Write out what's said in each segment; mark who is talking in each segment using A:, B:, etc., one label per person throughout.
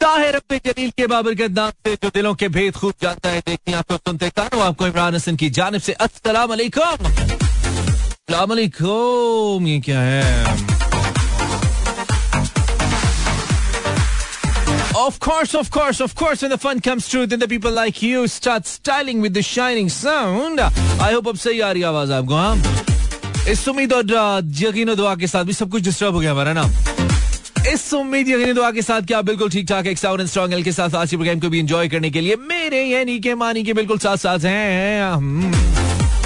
A: ताहिर रब्बे जलील के बाबर के नाम से जो दिलों के भेद खूब जानता है देखिए आपको सुनते कानो आपको इमरान हसन की जानब से अस्सलाम वालेकुम ये क्या है? Of course, of course, of course, when the fun comes true, then the people like you start styling with the shining sound. I hope अब सही आ रही आवाज़ आपको हाँ? इस उम्मीद और यकीन दुआ के साथ भी सब कुछ डिस्टर्ब हो गया हमारा ना? इस उम्मीद यकीन दुआ के साथ क्या बिल्कुल ठीक ठाक एक साउंड स्ट्रॉन्ग एल के साथ आज के प्रोग्राम को भी एंजॉय करने के लिए मेरे यानी के मानी के बिल्कुल साथ साथ हैं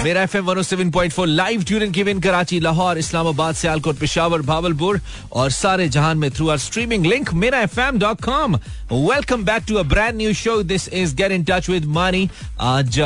A: Mera F M one seven point four live tune given Karachi Lahore Islamabad Sialkot Peshawar Bahawalpur और सारे जहान में through our streaming link Mera F M dot com welcome back to a brand new show this is get in touch with Mani आज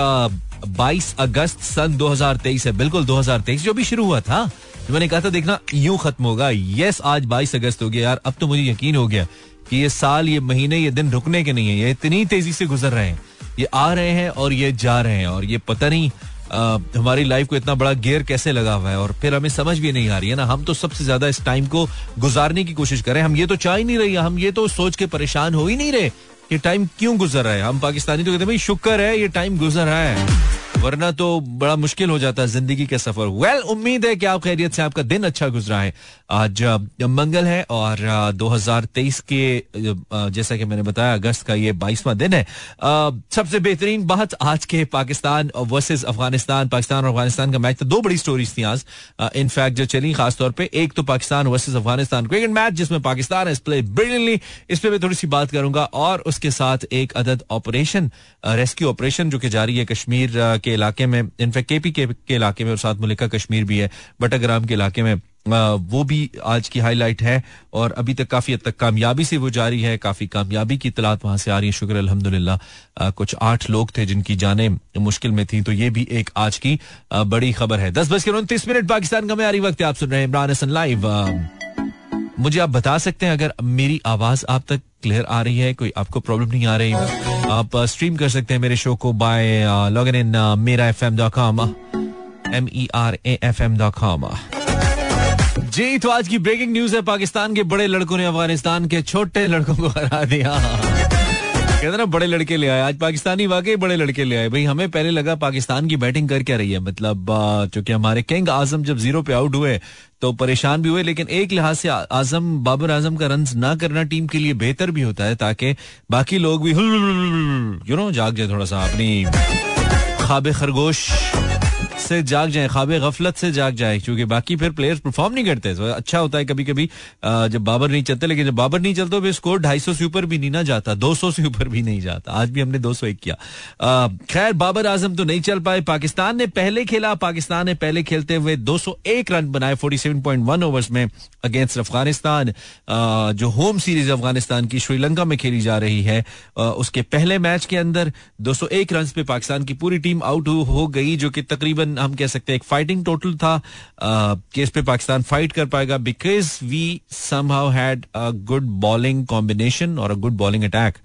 A: बाईस अगस्त सन 2023 है। बिल्कुल 2023 जो भी शुरू हुआ था। मैंने कहा था देखना यूँ खत्म होगा। यस आज बाईस अगस्त हो गया यार। अब तो मुझे यकीन हो गया कि ये साल ये महीने ये दिन रुकने के नहीं है। ये इतनी तेज़ी से गुजर रहे हैं। ये आ रहे हैं और ये जा रहे हैं। और ये पता नहीं आ, हमारी लाइफ को इतना बड़ा गेयर कैसे लगा हुआ है। और फिर हमें समझ भी नहीं आ रही है ना। हम तो सबसे ज़्यादा इस टाइम को गुजारने की कोशिश कर रहे हैं। हम ये तो चाह ही नहीं रही हम ये तो सोच के परेशान हो ही नहीं रहे ये टाइम क्यों गुजर रहा है। हम पाकिस्तानी तो कहते हैं भाई शुक्र है ये टाइम गुजर रहा है। वरना तो बड़ा मुश्किल हो जाता है ज़िंदगी का सफ़र। वेल well, उम्मीद है कि आप खैरियत से आपका दिन अच्छा गुजरा है। आज मंगल है और 2023 के जैसा कि मैंने बताया अगस्त का ये बाईसवां दिन है। सबसे बेहतरीन बात आज के पाकिस्तान वर्सेस अफ़गानिस्तान। पाकिस्तान और अफ़गानिस्तान का मैच था दो बड़ी स्टोरीज थी आज। इनफैक्ट जो चली खासतौर पर एक तो Pakistan versus Afghanistan. Cricket match जिसमें पाकिस्तान इस प्ले ब्रिलियंटली इस पर मैं थोड़ी सी बात करूँगा और उसके साथ एक अदद ऑपरेशन रेस्क्यू ऑपरेशन जो कि जारी है कश्मीर के इलाके में इनफैक्ट के, के इलाके में और साथ मुलिका कश्मीर भी है बटाग्राम के इलाके में वो भी आज की हाईलाइट है और अभी तक काफ़ी हद तक कामयाबी से वो जारी है काफ़ी कामयाबी की इतलात वहाँ से आ रही है शुक्र अल्हम्दुलिल्लाह। कुछ आठ लोग थे जिनकी जाने मुश्किल में थी तो ये भी एक आज की बड़ी खबर है। दस बज के उनतीस मिनट पाकिस्तान का मैं आ रही वक्त आप सुन रहे हैं इमरान हसन लाइव मुझे आप बता सकते हैं अगर मेरी आवाज़ आप तक क्लियर आ रही है कोई आपको प्रॉब्लम नहीं आ रही? आप स्ट्रीम कर सकते हैं मेरे शो को बाय लॉग इन इन मेरा F M dot com M E R A F M dot com जी तो आज की ब्रेकिंग न्यूज़ है, पाकिस्तान के बड़े लड़कों ने अफ़गानिस्तान के छोटे लड़कों को हरा दिया। कहते ना बड़े लड़के ले आए आज पाकिस्तानी वाकई बड़े लड़के ले आए भाई हमें पहले लगा पाकिस्तान की बैटिंग कर क्या रही है मतलब चूँकि हमारे किंग आज़म जब ज़ीरो पे आउट हुए तो परेशान भी हुए लेकिन एक लिहाज से आज़म बाबर आज़म का रन ना करना टीम के लिए बेहतर भी होता है ताकि बाकी लोग भी यू नो जाग जाए थोड़ा सा अपनी खाबे खरगोश से जाग जाए, खाबे गफलत से जाग जाए, क्योंकि बाकी फिर प्लेयर्स परफॉर्म नहीं करते। तो अच्छा होता है कभी कभी जब बाबर नहीं चलते, लेकिन जब बाबर नहीं चलते स्कोर ढाई सौ से ऊपर भी नहीं ना जाता, दो सौ से ऊपर भी नहीं जाता। आज भी हमने दो सौ एक किया। खैर, बाबर आज़म तो नहीं चल पाए। पाकिस्तान ने पहले खेला, पाकिस्तान ने पहले खेलते हुए दो सौ एक रन बनाए फोर्टी ओवर्स में अगेंस्ट अफ़गानिस्तान। जो होम सीरीज़ अफ़गानिस्तान की श्रीलंका में खेली जा रही है उसके पहले मैच के अंदर 201 रन पे पाकिस्तान की पूरी टीम आउट हो गई, जो कि तकरीबन हम कह सकते हैं, एक फाइटिंग टोटल था। कि इस पे पाकिस्तान फाइट कर पाएगा because we somehow had a good bowling combination और अ गुड बॉलिंग अटैक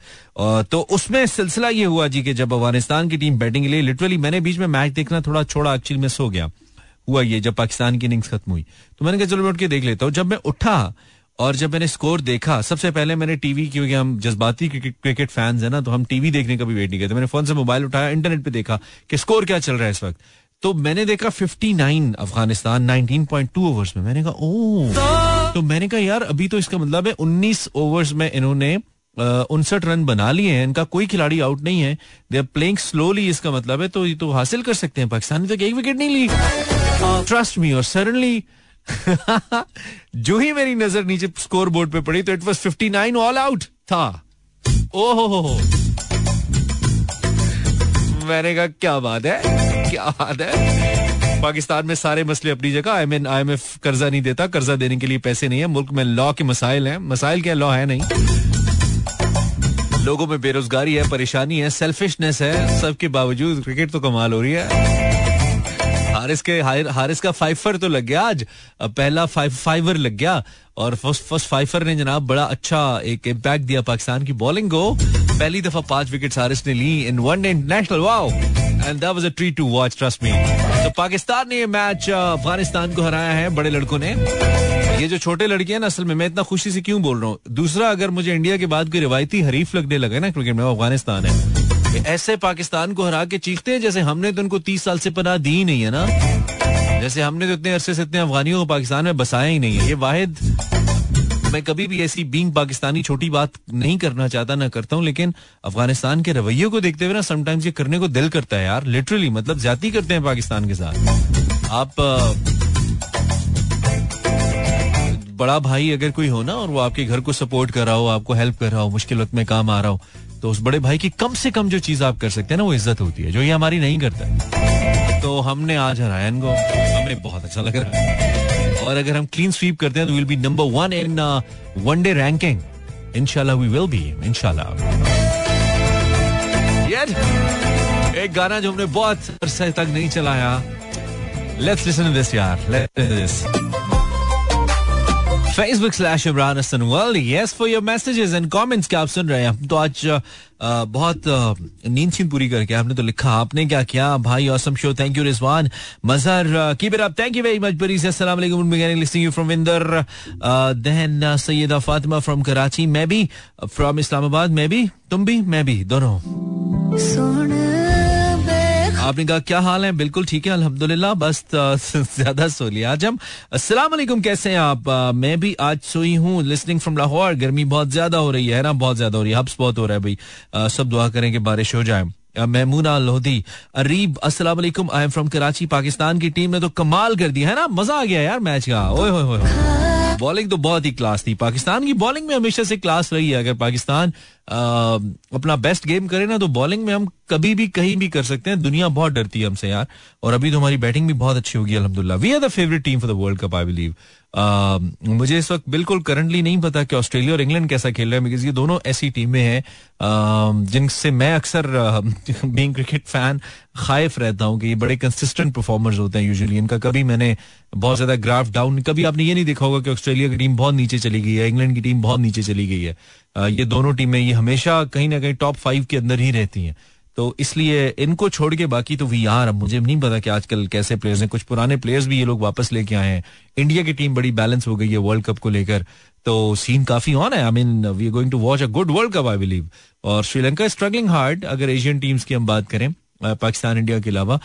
A: तो उसमें सिलसिला ये हुआ जी कि जब अफ़गानिस्तान की टीम बैटिंग के लिए लिटरली मैंने बीच में मैच देखना थोड़ा छोड़ा एक्चुअली मिस हो गया। हुआ ये जब पाकिस्तान की इनिंग्स खत्म हुई। तो मैंने कहा, चलो मैं उठ के देख लेता हूँ। जब मैं उठा और जब मैंने स्कोर देखा, सबसे पहले मैंने टीवी क्योंकि हम जज्बाती क्रिकेट फैंस है ना तो हम टीवी देखने का भी वेट नहीं करते। मैंने फ़ोन से मोबाइल उठाया इंटरनेट पे देखा कि स्कोर क्या चल रहा है इस वक्त। तो मैंने देखा 59 अफ़गानिस्तान 19.2 ओवर्स में। मैंने कहा ओ तो मैंने कहा, यार, अभी तो इसका मतलब है 19 ओवर्स में इन्होंने उनसठ रन बना लिए हैं। इनका कोई खिलाड़ी आउट नहीं है। दे आर प्लेइंग स्लोली इसका मतलब है तो ये तो हासिल कर सकते हैं। पाकिस्तान ने तो एक विकेट नहीं ली। ट्रस्ट मी और सडनली जो ही मेरी नज़र नीचे स्कोर बोर्ड पे पड़ी तो it was fifty nine all out था। ओहो मैंने कहा, क्या बात है? क्या बात है? पाकिस्तान में सारे मसले अपनी जगह आई मीन आई एम कर्जा नहीं देता, कर्जा देने के लिए पैसे नहीं है, मुल्क में लॉ के मसाइल हैं। मसाइल क्या लॉ है नहीं? लोगों में बेरोजगारी है, परेशानी है सेल्फिशनेस है, सबके बावजूद क्रिकेट तो कमाल हो रही है। हारिस के हारिस का फाइफर तो लग गया आज। पहला फाइव फाइवर लग गया और फ़र्स्ट फ़र्स्ट फाइफर ने जनाब बड़ा अच्छा एक इम्पैक्ट दिया पाकिस्तान की बॉलिंग को। पहली दफ़ा पाँच विकेट हारिस ने ली in one day international wow and that was a treat to watch trust me तो पाकिस्तान ने ये मैच अफ़गानिस्तान को हराया है बड़े लड़कों ने। ये जो छोटे लड़के हैं ना, असल में मैं इतना खुशी से क्यों बोल रहा हूँ? दूसरा, अगर मुझे इंडिया के बाद कोई रिवायती हरीफ लगने लगे ना क्रिकेट में अफ़गानिस्तान है। ऐसे पाकिस्तान को हरा के चीखते हैं जैसे हमने तो उनको तीस साल से पनाह दी नहीं है ना? जैसे हमने तो इतने अरसे से इतने अफगानियों को पाकिस्तान में बसाया ही नहीं है। ये वाहिद, मैं कभी भी ऐसी बींग पाकिस्तानी छोटी बात नहीं करना चाहता, ना करता हूँ, लेकिन अफ़गानिस्तान के रवैये को देखते हुए ना समटाइम्स ये करने को दिल करता है यार लिटरली मतलब ज़्यादा करते हैं पाकिस्तान के साथ। आप, बड़ा भाई अगर कोई हो ना और वो आपके घर को सपोर्ट कर रहा हो, आपको हेल्प कर रहा हो, मुश्किल वक्त में काम आ रहा हो तो उस बड़े भाई की कम से कम जो चीज़ आप कर सकते हैं ना, वो इज़्ज़त होती है, जो ये हमारी नहीं करता तो हमने आज हराया इनको हमें बहुत अच्छा लग रहा है। और अगर हम क्लीन स्वीप करते हैं तो will be number one in one day ranking इनशाला वी विल बी इनशाला एक गाना जो हमने बहुत अरसे तक नहीं चलाया। लेट्स लिसन दिस यार. Let's this Facebook slash Imran Hasan world yes for your messages and comments क्या आप सुन रहे हैं। हम तो आज बहुत नींद सीन पूरी करके आपने तो लिखा। आपने क्या किया? भाई awesome show thank you Rizwan Mazhar keep it up thank you very much बरी अस्सलाम वालेकुम लिसनिंग यू फ्रॉम विंदर देन सैयदा फातिमा फ्रॉम कराची मैं भी फ्रॉम इस्लामाबाद मैं भी, तुम भी, मैं भी, दोनों। आपने कहा, क्या हाल है? बिल्कुल ठीक है, अल्हम्दुलिल्लाह। बस ज़्यादा सो लिया आज हम, अस्सलाम कैसे हैं आप? मैं भी आज सोई हूँ लिसनिंग फ्रॉम लाहौर गर्मी बहुत ज़्यादा हो रही है ना? बहुत ज़्यादा हो रही है। हब्स बहुत हो रहा है भाई। सब दुआ करें कि बारिश हो जाए। महमूना लोधी, अरीब, अस्सलाम I am from Karachi Pakistan की टीम ने तो कमाल कर दिया है ना? मज़ा आ गया यार मैच का। ओए होए होए बॉलिंग तो बहुत ही क्लास थी। पाकिस्तान की बॉलिंग में हमेशा से क्लास रही है। अगर पाकिस्तान अपना बेस्ट गेम करे ना तो बॉलिंग में हम कभी भी कहीं भी कर सकते हैं। दुनिया बहुत डरती है हमसे यार। और अभी तो हमारी बैटिंग भी बहुत अच्छी होगी, अलहमदुल्ला। We are the favourite team for the world cup I believe मुझे इस वक्त बिल्कुल करंटली नहीं पता कि ऑस्ट्रेलिया और इंग्लैंड कैसा खेल रहे हैं बिकॉज़ ये दोनों ऐसी टीमें हैं जिनसे मैं अक्सर बीइंग क्रिकेट फ़ैन खाइफ रहता हूँ कि ये बड़े कंसिस्टेंट परफॉर्मर्स होते हैं यूजुअली इनका कभी मैंने बहुत ज़्यादा ग्राफ डाउन कभी आपने ये नहीं देखा होगा कि ऑस्ट्रेलिया की टीम बहुत नीचे चली गई है, इंग्लैंड की टीम बहुत नीचे चली गई है। ये दोनों टीमें ये हमेशा कहीं ना कहीं टॉप फाइव के अंदर ही रहती हैं। तो इसलिए इनको छोड़ के बाकी तो वी आर। मुझे नहीं पता कि आजकल कैसे प्लेयर्स हैं। कुछ पुराने प्लेयर्स भी ये लोग वापस लेके आए हैं। इंडिया की टीम बड़ी बैलेंस हो गई है वर्ल्ड कप को लेकर। तो सीन काफ़ी ऑन है। I mean we are going to watch a good world cup I believe और श्रीलंका स्ट्रगलिंग हार्ड अगर एशियन टीम्स की हम बात करें पाकिस्तान, इंडिया के अलावा।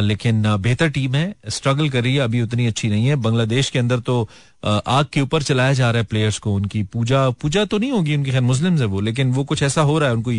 A: लेकिन बेहतर टीम है, स्ट्रगल कर रही है, अभी उतनी अच्छी नहीं है। बांग्लादेश के अंदर तो आग के ऊपर चलाया जा रहा है प्लेयर्स को, उनकी पूजा पूजा तो नहीं होगी उनकी, खैर मुस्लिम है वो, लेकिन वो कुछ ऐसा हो रहा है, उनको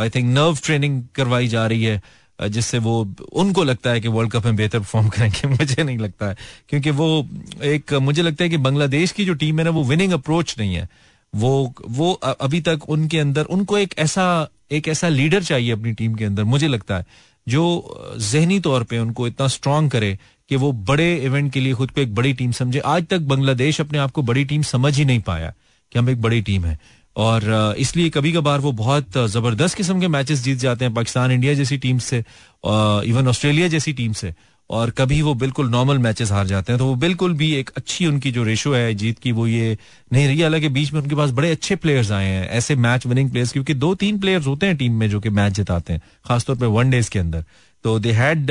A: आई थिंक नर्व ट्रेनिंग करवाई जा रही है जिससे वो, उनको लगता है कि वर्ल्ड कप में बेहतर परफॉर्म करेंगे, मुझे नहीं लगता है। क्योंकि वो एक, मुझे लगता है कि बांग्लादेश की जो टीम है ना, वो विनिंग अप्रोच नहीं है। वो वो अभी तक उनके अंदर, उनको एक ऐसा एक ऐसा लीडर चाहिए अपनी टीम के अंदर, मुझे लगता है, जो जहनी तौर पे उनको इतना स्ट्रांग करे कि वो बड़े इवेंट के लिए खुद को एक बड़ी टीम समझे। आज तक बांग्लादेश अपने आप को बड़ी टीम समझ ही नहीं पाया कि हम एक बड़ी टीम है। और इसलिए कभी कभार वो बहुत ज़बरदस्त किस्म के मैचेस जीत जाते हैं, पाकिस्तान इंडिया जैसी टीम से इवन ऑस्ट्रेलिया जैसी टीम से। और कभी वो बिल्कुल नॉर्मल मैचेस हार जाते हैं तो वो बिल्कुल भी एक अच्छी उनकी जो रेशो है जीत की, वो ये नहीं रही। हालाँकि बीच में उनके पास बड़े अच्छे प्लेयर्स आए हैं, ऐसे मैच विनिंग प्लेयर्स क्योंकि दो तीन प्लेयर्स होते हैं टीम में जो कि मैच जिताते हैं, खासतौर पर वन डेज़ के अंदर। तो they had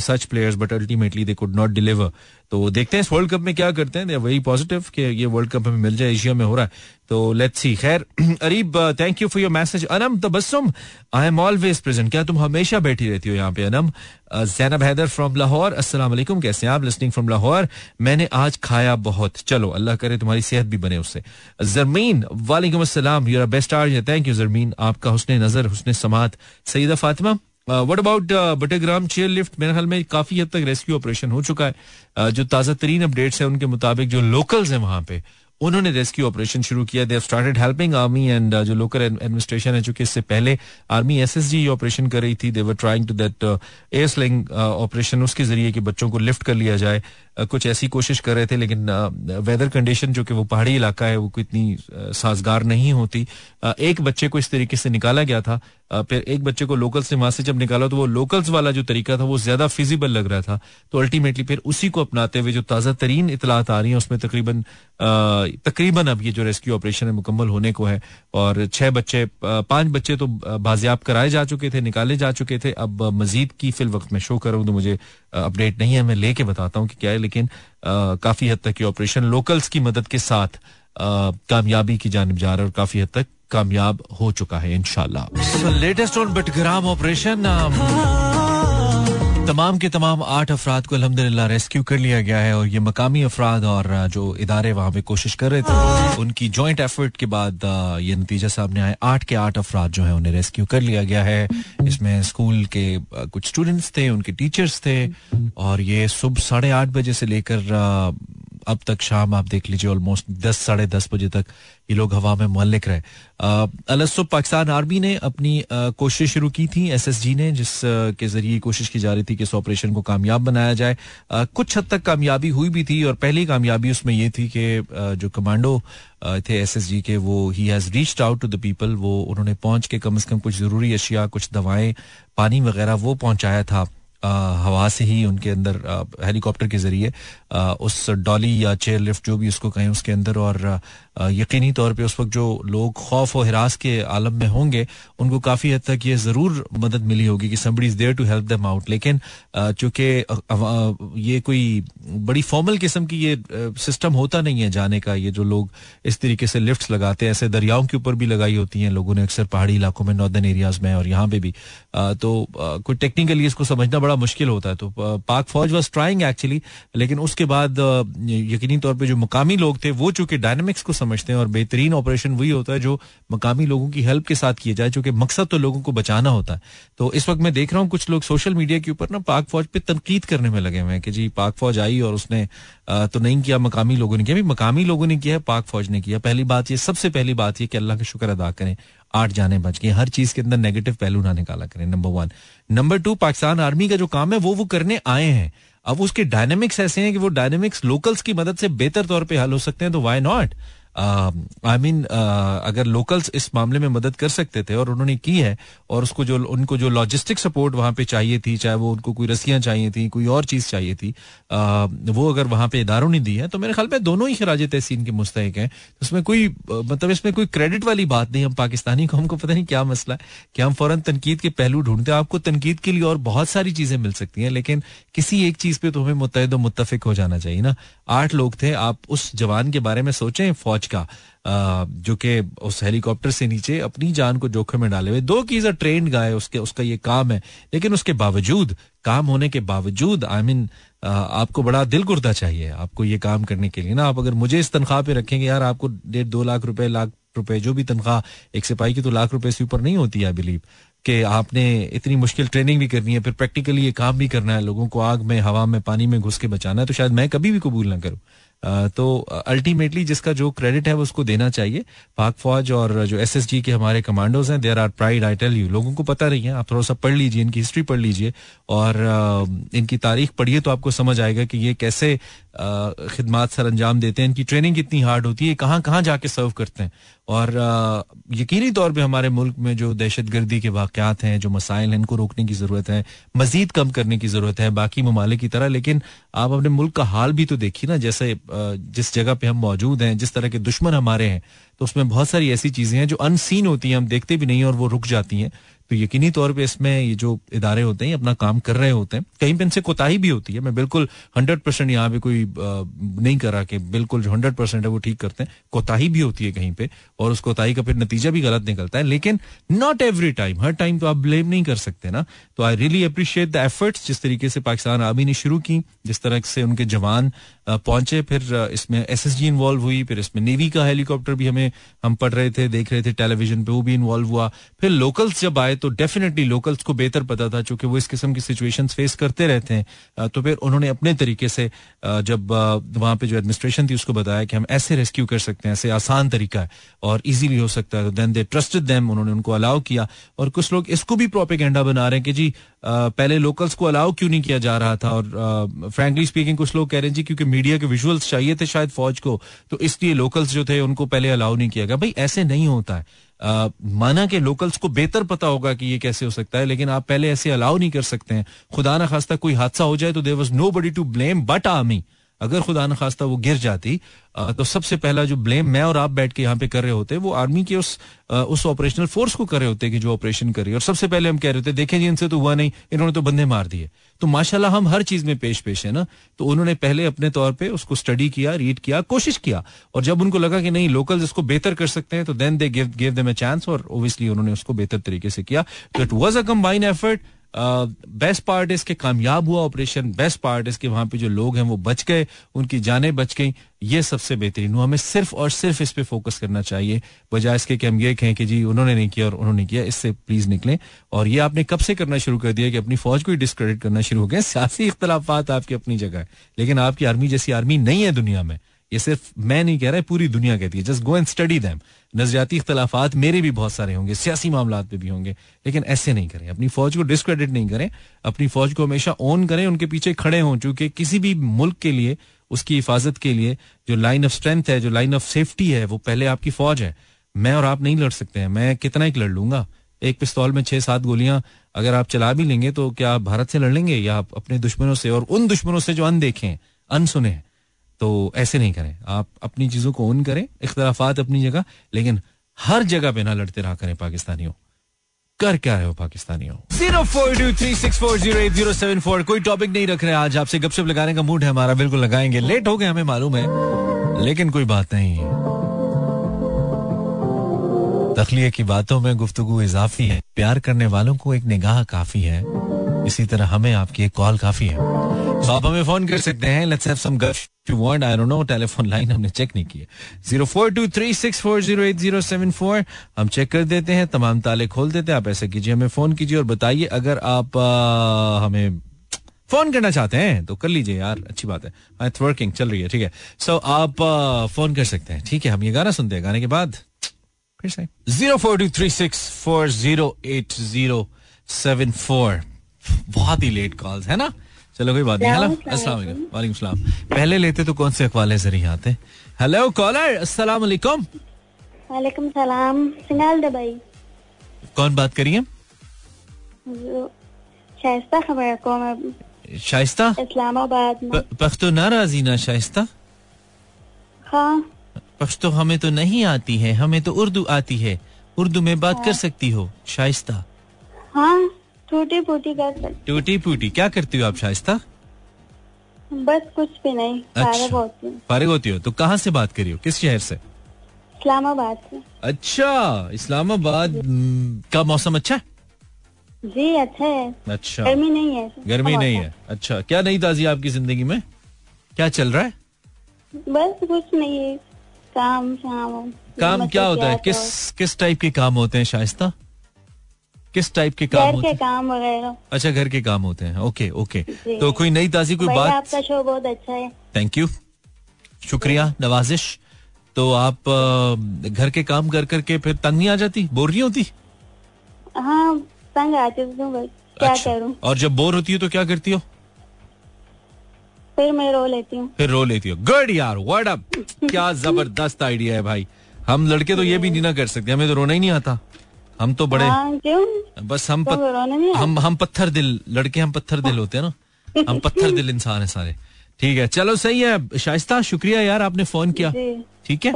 A: such players but ultimately they could not deliver तो देखते हैं इस वर्ल्ड कप में क्या करते हैं। वही पॉजिटिव कि ये वर्ल्ड कप हमें मिल जाए एशिया में हो रहा है। तो लेट्स सी खैर, Areeb thank you for your message Anam Tabassum I am always present क्या तुम हमेशा बैठी रहती हो यहाँ पे, अनम? जैनब हैदर फ्रॉम लाहौर वालेकुम कैसे हैं आप? लिसनिंग फ्रॉम लाहौर मैंने आज खाया बहुत। चलो, अल्लाह करे तुम्हारी सेहत भी बने उससे। जरमीन, वालेकुम अस्सलाम. Your best are thank you Zarmeen. आपका हुसने नज़र, हुसने समात। Saeeda Fatima? What about Battagram chair lift मेरे ख्याल में काफ़ी हद तक रेस्क्यू ऑपरेशन हो चुका है। Uh, जो ताज़ा तरीन अपडेट्स है उनके मुताबिक जो लोकल्स हैं वहाँ पे उन्होंने रेस्क्यू ऑपरेशन शुरू किया। They started helping army and जो लोकल एडमिनिस्ट्रेशन है चूँकि इससे पहले army S S G operation कर रही थी they're trying to that air sling operation उसके ज़रिए कि बच्चों को लिफ्ट कर लिया जाए। कुछ ऐसी कोशिश कर रहे थे, लेकिन वेदर कंडीशन जो कि वो पहाड़ी इलाका है, वो इतनी साजगार नहीं होती। एक बच्चे को इस तरीके से निकाला गया था। फिर एक बच्चे को लोकल्स ने वहाँ से जब निकाला तो वो लोकल्स वाला जो तरीका था, वो ज़्यादा फिजिबल लग रहा था। तो अल्टीमेटली फिर उसी को अपनाते हुए जो ताज़ा तरीन इतलात आ रही है, उसमें तकरीबन तकरीबन अब ये जो रेस्क्यू ऑपरेशन है, मुकम्मल होने को है। और छह बच्चे पाँच बच्चे तो बाजियाब कराए जा चुके थे, निकाले जा चुके थे। अब मजीद की फिल वक्त में शो करूँ तो मुझे अपडेट नहीं है। मैं लेके बताता हूँ कि क्या है लेकिन काफ़ी हद तक ये ऑपरेशन लोकल्स की मदद के साथ कामयाबी की जानब जा रहा है और काफ़ी हद तक कामयाब हो चुका है इनशाला लेटेस्ट ऑन बटग्राम ऑपरेशन तमाम के तमाम आठ अफराद को अलहमदिल्ला रेस्क्यू कर लिया गया है और ये मकामी अफराद और जो इदारे वहाँ पे कोशिश कर रहे थे, उनकी ज्वाइंट एफर्ट के बाद ये नतीजा सामने आया आठ के आठ अफराद जो है उन्हें रेस्क्यू कर लिया गया है। इसमें स्कूल के कुछ स्टूडेंट्स थे, उनके टीचर्स थे और ये सुबह साढ़े आठ बजे से लेकर अब तक शाम आप देख लीजिए ऑलमोस्ट दस, साढ़े दस बजे तक ये लोग हवा में मुहल्लिक रहे। अलसो पाकिस्तान आर्मी ने अपनी कोशिश शुरू की थी, एसएसजी ने, जिस के ज़रिए कोशिश की जा रही थी कि इस ऑपरेशन को कामयाब बनाया जाए। कुछ हद तक कामयाबी हुई भी थी और पहली कामयाबी उसमें ये थी कि जो कमांडो थे एसएसजी के, वो ही has reached out to the people वो, उन्होंने पहुँच के कम से कम कुछ ज़रूरी अशिया, कुछ दवाएँ, पानी वगैरह वो पहुँचाया था। हवा से ही उनके अंदर हेलीकॉप्टर के ज़रिए उस डॉली या चेयर लिफ्ट जो भी उसको कहें उसके अंदर और यकीनी तौर पे उस वक्त जो लोग खौफ और हिरास के आलम में होंगे, उनको काफ़ी हद तक ये ज़रूर मदद मिली होगी कि somebody is there to help them out लेकिन चूँकि ये कोई बड़ी फॉर्मल किस्म की ये सिस्टम होता नहीं है जाने का, ये जो लोग इस तरीके से लिफ्ट लगाते हैं, ऐसे दरियाओं के ऊपर भी लगाई होती हैं, लोगों ने अक्सर पहाड़ी इलाकों में नॉर्दर्न एरियाज़ में और यहाँ पे भी। तो कोई टेक्निकली इसको समझना बड़ा मुश्किल होता है तो पाक फौज वॉज़ ट्राइंग एक्चुअली लेकिन उसके बाद यकीनी तौर पर जो मुकामी लोग थे, वो चूँकि डायनेमिक्स को समझते हैं और बेहतरीन ऑपरेशन वही होता है जो मकामी लोगों की हेल्प के साथ किया जाए, चूँकि मकसद तो लोगों को बचाना होता है। तो इस वक्त मैं देख रहा हूँ कुछ लोग सोशल मीडिया के ऊपर ना पाक फौज पे तनकीद करने में लगे हुए हैं कि जी, पाक फौज आई और उसने तो नहीं किया, मकामी लोगों ने किया। मकामी लोगों ने किया पाक फौज ने किया। पहली बात ये, सबसे पहली बात ये कि अल्लाह का शुक्र अदा करें। आठ जाने बच गए। हर चीज़ के अंदर नेगेटिव पहलू ना निकाला करें number one number two Pakistan army का जो काम है, वो वो करने आए हैं। अब उसके डायनेमिक्स ऐसे हैं कि वो डायनेमिक्स लोकल्स की मदद से बेहतर तौर पे हल हो सकते हैं तो वाई नॉट आई मीन अगर लोकल्स इस मामले में मदद कर सकते थे और उन्होंने की है और उसको जो, उनको जो लॉजिस्टिक सपोर्ट वहाँ पे चाहिए थी, चाहे वो उनको कोई रस्सियाँ चाहिए थी, कोई और चीज़ चाहिए थी वो अगर वहाँ पे इदारों ने दी है तो मेरे ख्याल में दोनों ही खराज तहसीन के मुस्तक हैं। उसमें कोई मतलब इसमें कोई क्रेडिट वाली बात नहीं, हम पाकिस्तानी को, हमको पता नहीं क्या मसला है कि हम फ़ौरन तनकीद के पहलू ढूंढते हैं। आपको तनकीद के लिए और बहुत सारी चीज़ें मिल सकती हैं, लेकिन किसी एक चीज़ पे तो हमें मुतहद मुतफिक हो जाना चाहिए ना। आठ लोग थे, आप उस जवान के बारे में सोचें, फौज का जो कि उस हेलीकॉप्टर से नीचे अपनी जान को जोखिम में डाले हुए, दो की ट्रेंड गाय, उसके, उसका ये काम है, लेकिन उसके बावजूद, काम होने के बावजूद आई मीन आपको बड़ा दिल गुर्दा चाहिए आपको ये काम करने के लिए ना, आप अगर मुझे इस तनख्वाह पे रखेंगे, यार आपको डेढ़, दो लाख रुपए लाख रुपए, जो भी तनख्वाह, एक सिपाही की तो लाख रुपए से ऊपर नहीं होती आई बिलीव कि आपने इतनी मुश्किल ट्रेनिंग भी करनी है, फिर प्रैक्टिकली ये काम भी करना है, लोगों को आग में, हवा में, पानी में घुस के बचाना है तो शायद मैं कभी भी कबूल ना करूँ। तो अल्टीमेटली जिसका जो क्रेडिट है उसको देना चाहिए। पाक फौज और जो एस एस जी के हमारे कमांडोज हैं they're our pride I tell you लोगों को पता नहीं है। आप थोड़ा सा पढ़ लीजिए, इनकी हिस्ट्री पढ़ लीजिए और इनकी तारीख पढ़िए तो आपको समझ आएगा कि ये कैसे खिदमात सर अंजाम देते हैं। इनकी ट्रेनिंग कितनी हार्ड होती है कहाँ कहाँ जाके सर्व करते हैं। और यकीनी तौर पे हमारे मुल्क में जो दहशत गर्दी के वाकत हैं, जो मसाइल हैं, इनको रोकने की ज़रूरत है, मजीद कम करने की ज़रूरत है, बाकी ममालिक की तरह। लेकिन आप अपने मुल्क का हाल भी तो देखिए ना, जैसे जिस जगह पे हम मौजूद हैं, जिस तरह के दुश्मन हमारे हैं तो उसमें बहुत सारी ऐसी चीज़ें हैं जो अनसीन होती हैं, हम देखते भी नहीं और वो रुक जाती हैं। तो यकीनी तौर पे इसमें ये जो इदारे होते हैं अपना काम कर रहे होते हैं। कहीं पे इनसे कोताही भी होती है, मैं बिल्कुल हंड्रेड परसेंट यहाँ पे कोई नहीं करा कि बिल्कुल जो हंड्रेड परसेंट है वो ठीक करते हैं। कोताही भी होती है कहीं पे और उस कोताही का फिर नतीजा भी गलत निकलता है। लेकिन नॉट एवरी टाइम हर टाइम तो आप ब्लेम नहीं कर सकते ना। तो I really appreciate the efforts जिस तरीके से पाकिस्तान आर्मी ने शुरू की, जिस तरह से उनके जवान पहुँचे, फिर इसमें एस एस जी इन्वॉल्व हुई, फिर इसमें नेवी का हेलीकॉप्टर भी हमें, हम पढ़ रहे थे, देख रहे थे टेलीविज़न पे वो भी इन्वॉल्व हुआ। फिर लोकल्स जब आए तो डेफिनेटली लोकल्स को बेहतर पता था, चूँकि वो इस किस्म की सिचुएशन फेस करते रहते हैं। तो फिर उन्होंने अपने तरीके से जब वहाँ पे जो एडमिनिस्ट्रेशन थी, उसको बताया कि हम ऐसे रेस्क्यू कर सकते हैं, ऐसे आसान तरीका है और इजीली हो सकता है। देन दे ट्रस्टेड देम उन्होंने उनको अलाउ किया और कुछ लोग इसको भी प्रोपेगेंडा बना रहे हैं कि जी पहले लोकल्स को अलाउ क्यों नहीं किया जा रहा था? और फ्रेंकली स्पीकिंग कुछ लोग कह रहे हैं जी, क्योंकि मीडिया के विजुअल्स चाहिए थे शायद फौज को तो इसलिए लोकल्स जो थे, उनको पहले अलाउ नहीं किया गया। भाई, ऐसे नहीं होता है। माना के लोकल्स को बेहतर पता होगा कि ये कैसे हो सकता है, लेकिन आप पहले ऐसे अलाउ नहीं कर सकते हैं। खुदा ना खास्ता कोई हादसा हो जाए तो there was nobody to blame but army अगर खुदा न खास्ता वो गिर जाती तो सबसे पहला जो ब्लेम मैं और आप बैठ के यहाँ पे कर रहे होते, वो आर्मी के उस उस ऑपरेशनल फोर्स को कर रहे होते कि जो ऑपरेशन कर। और सबसे पहले हम कह रहे थे देखें जी, इनसे तो हुआ नहीं, इन्होंने तो बंदे मार दिए। तो माशाल्लाह हम हर चीज़ में पेश पेश है ना? तो उन्होंने पहले अपने तौर पर उसको स्टडी किया, रीड किया, कोशिश किया। और जब उनको लगा कि नहीं लोकल इसको बेहतर कर सकते हैं तो then they give give them chance और ओबियसली उन्होंने उसको बेहतर तरीके से किया। तो it was a combine effort best part इसके कामयाब हुआ ऑपरेशन बेस्ट पार्ट इसके वहाँ पे जो लोग हैं वो बच गए, उनकी जानें बच गई। ये सबसे बेहतरीन हुआ। हमें सिर्फ़ और सिर्फ़ इस पे फोकस करना चाहिए। बजाय इसके कि हम ये कहें कि जी, उन्होंने नहीं किया और उन्होंने किया, इससे प्लीज़ निकलें। और ये आपने कब से करना शुरू कर दिया कि अपनी फौज को ही डिस्क्रेडिट करना शुरू हो गया? सियासी इख्तलाफात आपकी अपनी जगह है। लेकिन आपकी आर्मी जैसी आर्मी नहीं है दुनिया में। ये सिर्फ़ मैं नहीं कह रहा है पूरी दुनिया कहती है। Just go and study them नजरियाती इख्तलाफात मेरे भी बहुत सारे होंगे, सियासी मामला पे भी होंगे, लेकिन ऐसे नहीं करें। अपनी फौज को डिस्क्रेडिट नहीं करें। अपनी फौज को हमेशा ऑन करें, उनके पीछे खड़े हों, चूँकि किसी भी मुल्क के लिए, उसकी हिफाजत के लिए जो लाइन ऑफ़ स्ट्रेंथ है, जो लाइन ऑफ़ सेफ्टी है, वो पहले आपकी फौज है। मैं और आप नहीं लड़ सकते हैं। मैं कितना एक लड़ लूँगा? एक पिस्तौल में छह, सात गोलियाँ अगर आप चला भी लेंगे तो क्या आप भारत से लड़ लेंगे? या आप अपने दुश्मनों से और उन दुश्मनों से जो अनदेखे हैं, अनसुने हैं? तो ऐसे नहीं करें। आप अपनी चीज़ों को ओन करें, इख्तलाफात अपनी जगह, लेकिन हर जगह पे ना लड़ते रहा करें पाकिस्तानियों। कर क्या रहे हो पाकिस्तानियों? Zero four two three six four zero eight zero seven four, कोई टॉपिक नहीं रख रहे आज। आपसे गपशप लगाने का मूड है हमारा, बिल्कुल लगाएँगे। लेट हो गए हमें मालूम है, लेकिन कोई बात नहीं। है तखलिए की बातों में गुफ्तगु इजाफी है। प्यार करने वालों को एक निगाह काफ़ी है। इसी तरह हमें आपकी एक कॉल काफ़ी है। तो आप हमें फ़ोन कर सकते हैं। Let's have some you want I don't know telephone line हमने चेक नहीं की फोर हम चेक कर देते हैं तमाम ताले खोल देते हैं। आप ऐसे कीजिए हमें फ़ोन कीजिए और बताइए। अगर आप आ, हमें फ़ोन करना चाहते हैं तो कर लीजिए यार। अच्छी बात है। वर्किंग चल रही है ठीक है। सो so, आप आ, फ़ोन कर सकते हैं। ठीक है हम ये गाना सुनते हैं। गाने के बाद फिर से। Zero four two three six four zero eight zero seven four बहुत ही लेट कॉल्स है ना? चलो कोई बात नहीं हेलो अस्सलाम वालेकुम। सलाम। पहले लेते तो कौन से अखबाले ज़रिए आते? हेलो कॉलर अस्सलाम वालेकुम
B: वालेकुम सलाम। सिंगाल दबाई
A: कौन बात करिए
B: शाइस्ता खबर को मैं
A: शाइस्ता?
B: इस्लामाबाद में।
A: पख्तो नाराजी ना शाइस्ता?
B: हाँ।
A: पख्तो हमें तो नहीं आती है हमें तो उर्दू आती है। उर्दू में बात हाँ। कर सकती हो शाइस्ता।
B: हाँ। टूटी फूटी कर
A: टूटी फूटी क्या करती हो आप शाइस्ता?
B: बस कुछ भी नहीं फारिग होती हूँ।
A: फारिग होती हो तो कहाँ से बात करी हो? किस शहर से?
B: इस्लामाबाद से।
A: अच्छा इस्लामाबाद का मौसम अच्छा है?
B: जी अच्छा है।
A: अच्छा।
B: गर्मी नहीं है।
A: गर्मी नहीं है। अच्छा क्या नहीं ताजी आपकी ज़िंदगी में? क्या चल रहा है?
B: बस कुछ नहीं है काम शाम।
A: काम क्या होता है? किस किस टाइप के काम होते हैं शाइस्ता? किस टाइप के काम
B: होते हैं? काम वगैरह।
A: अच्छा घर के काम होते हैं। ओके ओके तो कोई नई ताजी कोई बात?
B: आपका शो बहुत अच्छा है।
A: थैंक यू शुक्रिया नवाजिश। तो आप घर के काम कर करके फिर तंग नहीं आ जाती? बोर नहीं होती?
B: हाँ तंग आती हूँ क्या अच्छा, करूँ।
A: और जब बोर होती हो तो क्या करती हो?
B: फिर मैं रो लेती हूँ।
A: फिर रो लेती हो। गुड यार वर्ड अप क्या ज़बरदस्त आइडिया है भाई। हम लड़के तो ये भी नहीं ना कर सकते हमें तो रोना ही नहीं आता। हम तो बड़े
B: हाँ, क्यों?
A: बस हम पत, हम हम पत्थर दिल लड़के हम पत्थर दिल होते हैं ना। हम पत्थर दिल इंसान है सारे। ठीक है चलो सही है। शाइस्ता शुक्रिया यार आपने फ़ोन किया। ठीक है?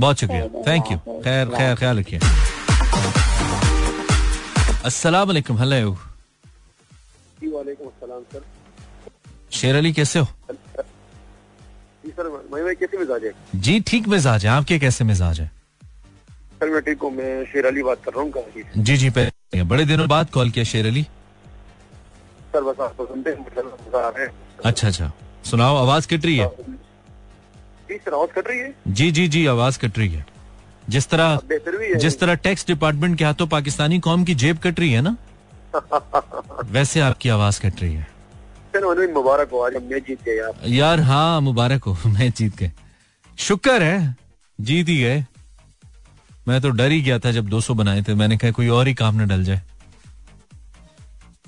A: बहुत शुक्रिया। थैंक यू खैर खैर ख्याल रखिए। अस्सलाम वालेकुम हेलो शेर अली कैसे हो?
C: जी सर मैं कैसे मिजाज है?
A: जी ठीक मिजाज है। आपके कैसे मिजाज है?
C: मैं मैं शेर अली बात कर रहा हूँ
A: जी जी पे बड़े दिनों बाद कॉल किया शेर अली।
C: सर बस आप सुनते हैं
A: अच्छा अच्छा। सुनाओ आवाज़ कट रही है?
C: जी सर आवाज़ कट रही है?
A: जी जी जी आवाज़ कट रही है। जिस तरह जिस तरह टैक्स डिपार्टमेंट के हाथों पाकिस्तानी कौम की जेब कट रही है ना वैसे आपकी आवाज़ कट रही है।
C: मुबारक हो आज मैं जीत गए यार
A: यार हाँ मुबारक हो मैं जीत गए। शुक्र है जीत ही गए। मैं तो डर ही गया था जब 200 बनाए थे। मैंने कहा कोई और ही काम ना डल जाए।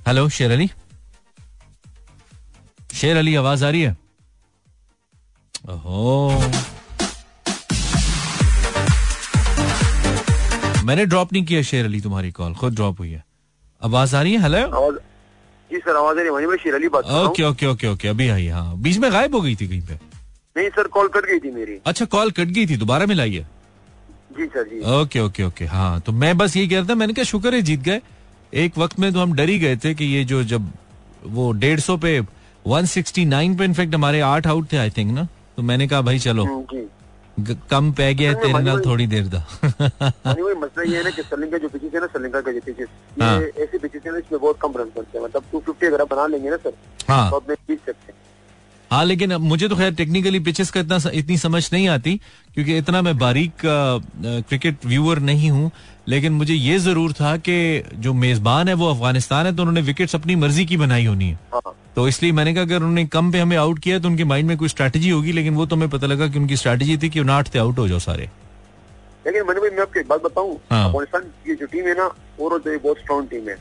A: हेलो शेर अली? शेर अली आवाज़ आ रही है? ओहो। मैंने ड्रॉप नहीं किया शेर अली तुम्हारी कॉल खुद ड्रॉप हुई है। आवाज़ आ रही है? हेलो
C: जी सर आवाज़ नहीं भाई मैं शेर अली बात
A: ओके ओके ओके ओके अभी आई हाँ। बीच में गायब हो गई थी कहीं पे?
C: नहीं सर कॉल कट गई थी मेरी।
A: अच्छा कॉल कट गई थी। दोबारा मिलाई है?
C: जी सर जी।
A: Okay okay okay. हाँ तो मैं बस यही कह रहा था मैंने कहा शुक्र है जीत गए। एक वक्त में तो हम डर ही गए थे कि ये जो जब वो डेढ़ सौ पे वन सिक्सटी नाइन पे इनफेक्ट हमारे आठ आउट थे आई थिंक ना? तो मैंने कहा भाई चलो।
C: हम्म,
A: कम पै गया है तेरे नाल थोड़ी देर
C: वही मसला ये है ना कि श्रीलंका जो पिचेस है ना श्रीलंका के जो पिचेस
A: हाँ।
C: ये ऐसे पिचेस है इसमें बहुत कम रन बनते हैं। मतलब टू फिफ्टी अगर आप बना लेंगे ना सर
A: हाँ।
C: तो आप जीत सकते हैं।
A: हाँ लेकिन मुझे तो खैर टेक्निकली पिचेस का इतना इतनी समझ नहीं आती क्योंकि इतना मैं बारीक क्रिकेट व्यूअर नहीं हूँ। लेकिन मुझे ये ज़रूर था कि जो मेजबान है वो अफ़गानिस्तान है तो उन्होंने विकेट्स अपनी मर्ज़ी की बनाई होनी है।
C: हाँ।
A: तो इसलिए मैंने कहा अगर उन्होंने कम पे हमें आउट किया तो उनके माइंड में कोई स्ट्रैटेजी होगी लेकिन वो तो हमें पता लगा कि उनकी स्ट्रैटेजी थी कि उनाट थे आउट हो जाओ सारे।
C: लेकिन मैंने भाई मैं आपको एक बात बताऊँ
A: हाँ।
C: अफ़गानिस्तान की जो टीम है ना तो ये बहुत स्ट्रॉन्ग टीम है।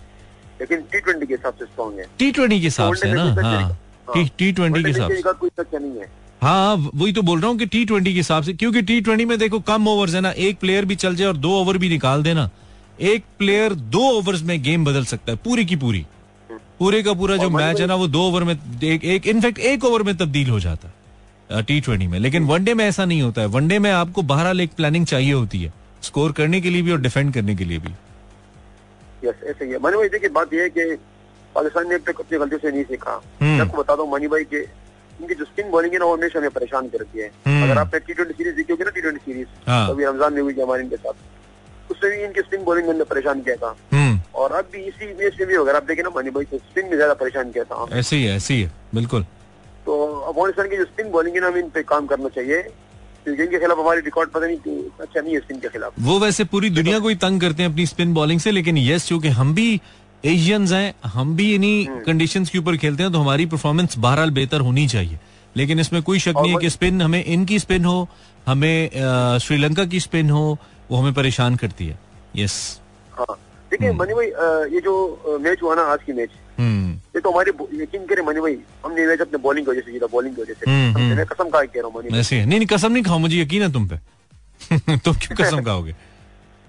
C: लेकिन टी ट्वेंटी के हिसाब से स्ट्रॉन्ग है।
A: टी ट्वेंटी के हिसाब से ना हाँ। टी ट्वेंटी के हिसाब से।
C: कोई तथ्य नहीं है।
A: हाँ वही तो बोल रहा हूँ कि टी ट्वेंटी के हिसाब से क्योंकि टी ट्वेंटी में देखो कम ओवर्स है ना एक प्लेयर भी चल जाए और दो ओवर भी निकाल देना। एक प्लेयर दो ओवर्स में गेम बदल सकता है पूरी की पूरी। पूरे का पूरा जो मैच है ना वो दो ओवर में एक, एक इनफैक्ट एक ओवर में तब्दील हो जाता है टी ट्वेंटी में। लेकिन वनडे में ऐसा नहीं होता है। वनडे में आपको बहरहाल एक प्लानिंग चाहिए होती है स्कोर करने के लिए भी और डिफेंड करने के लिए भी।
C: यस ऐसे ही है। मैंने देखिए बात यह है कि पाकिस्तान ने अब तक अपनी गलती से नहीं सीखा।
A: हम्म।
C: मैं आपको बता दूँ मनी भाई के इनकी जो स्पिन बॉलिंग है ना वो हमेशा हमें परेशान करती है।
A: हम्म।
C: अगर आपने टी ट्वेंटी सीरीज़ देखी होगी ना टी ट्वेंटी सीरीज़ अभी रमज़ान में हुई हमारे इनके साथ। उससे भी इनकी स्पिन बॉलिंग ने परेशान किया था।
A: हम्म।
C: और अब भी इसी मैच में भी अगर आप देखें ना मनी भाई तो स्पिन में ज़्यादा परेशान किया था।
A: ऐसे ही है ऐसे ही है बिल्कुल।
C: तो अफ़गानिस्तान की जो स्पिन बॉलिंग है ना हमें इन पे काम करना चाहिए। क्योंकि इनके खिलाफ हमारी रिकॉर्ड पता नहीं अच्छा नहीं है स्पिन के खिलाफ।
A: वो वैसे पूरी दुनिया को ही तंग करते हैं अपनी स्पिन बॉलिंग से लेकिन यस चूँकि हम भी एशियंस हैं हम भी इन्हीं कंडीशंस के ऊपर खेलते हैं तो हमारी परफॉर्मेंस बहरहाल बेहतर होनी चाहिए। लेकिन इसमें कोई शक नहीं है कि स्पिन हमें इनकी स्पिन हो हमें श्रीलंका की स्पिन हो वो हमें परेशान करती है। यस
C: हाँ। देखिए मनी भाई ये जो मैच हुआ ना आज की मैच
A: हम्म।
C: ये तो हमारी यकीन करें मनी भाई हमने मैच अपने बॉलिंग की वजह से जीता बॉलिंग की वजह से।
A: हम्म, हम्म।
C: कसम खा कह रहा हूँ
A: है। नहीं नहीं कसम नहीं खाओ मुझे यकीन है तुम पे। तुम क्यों कसम खाओगे?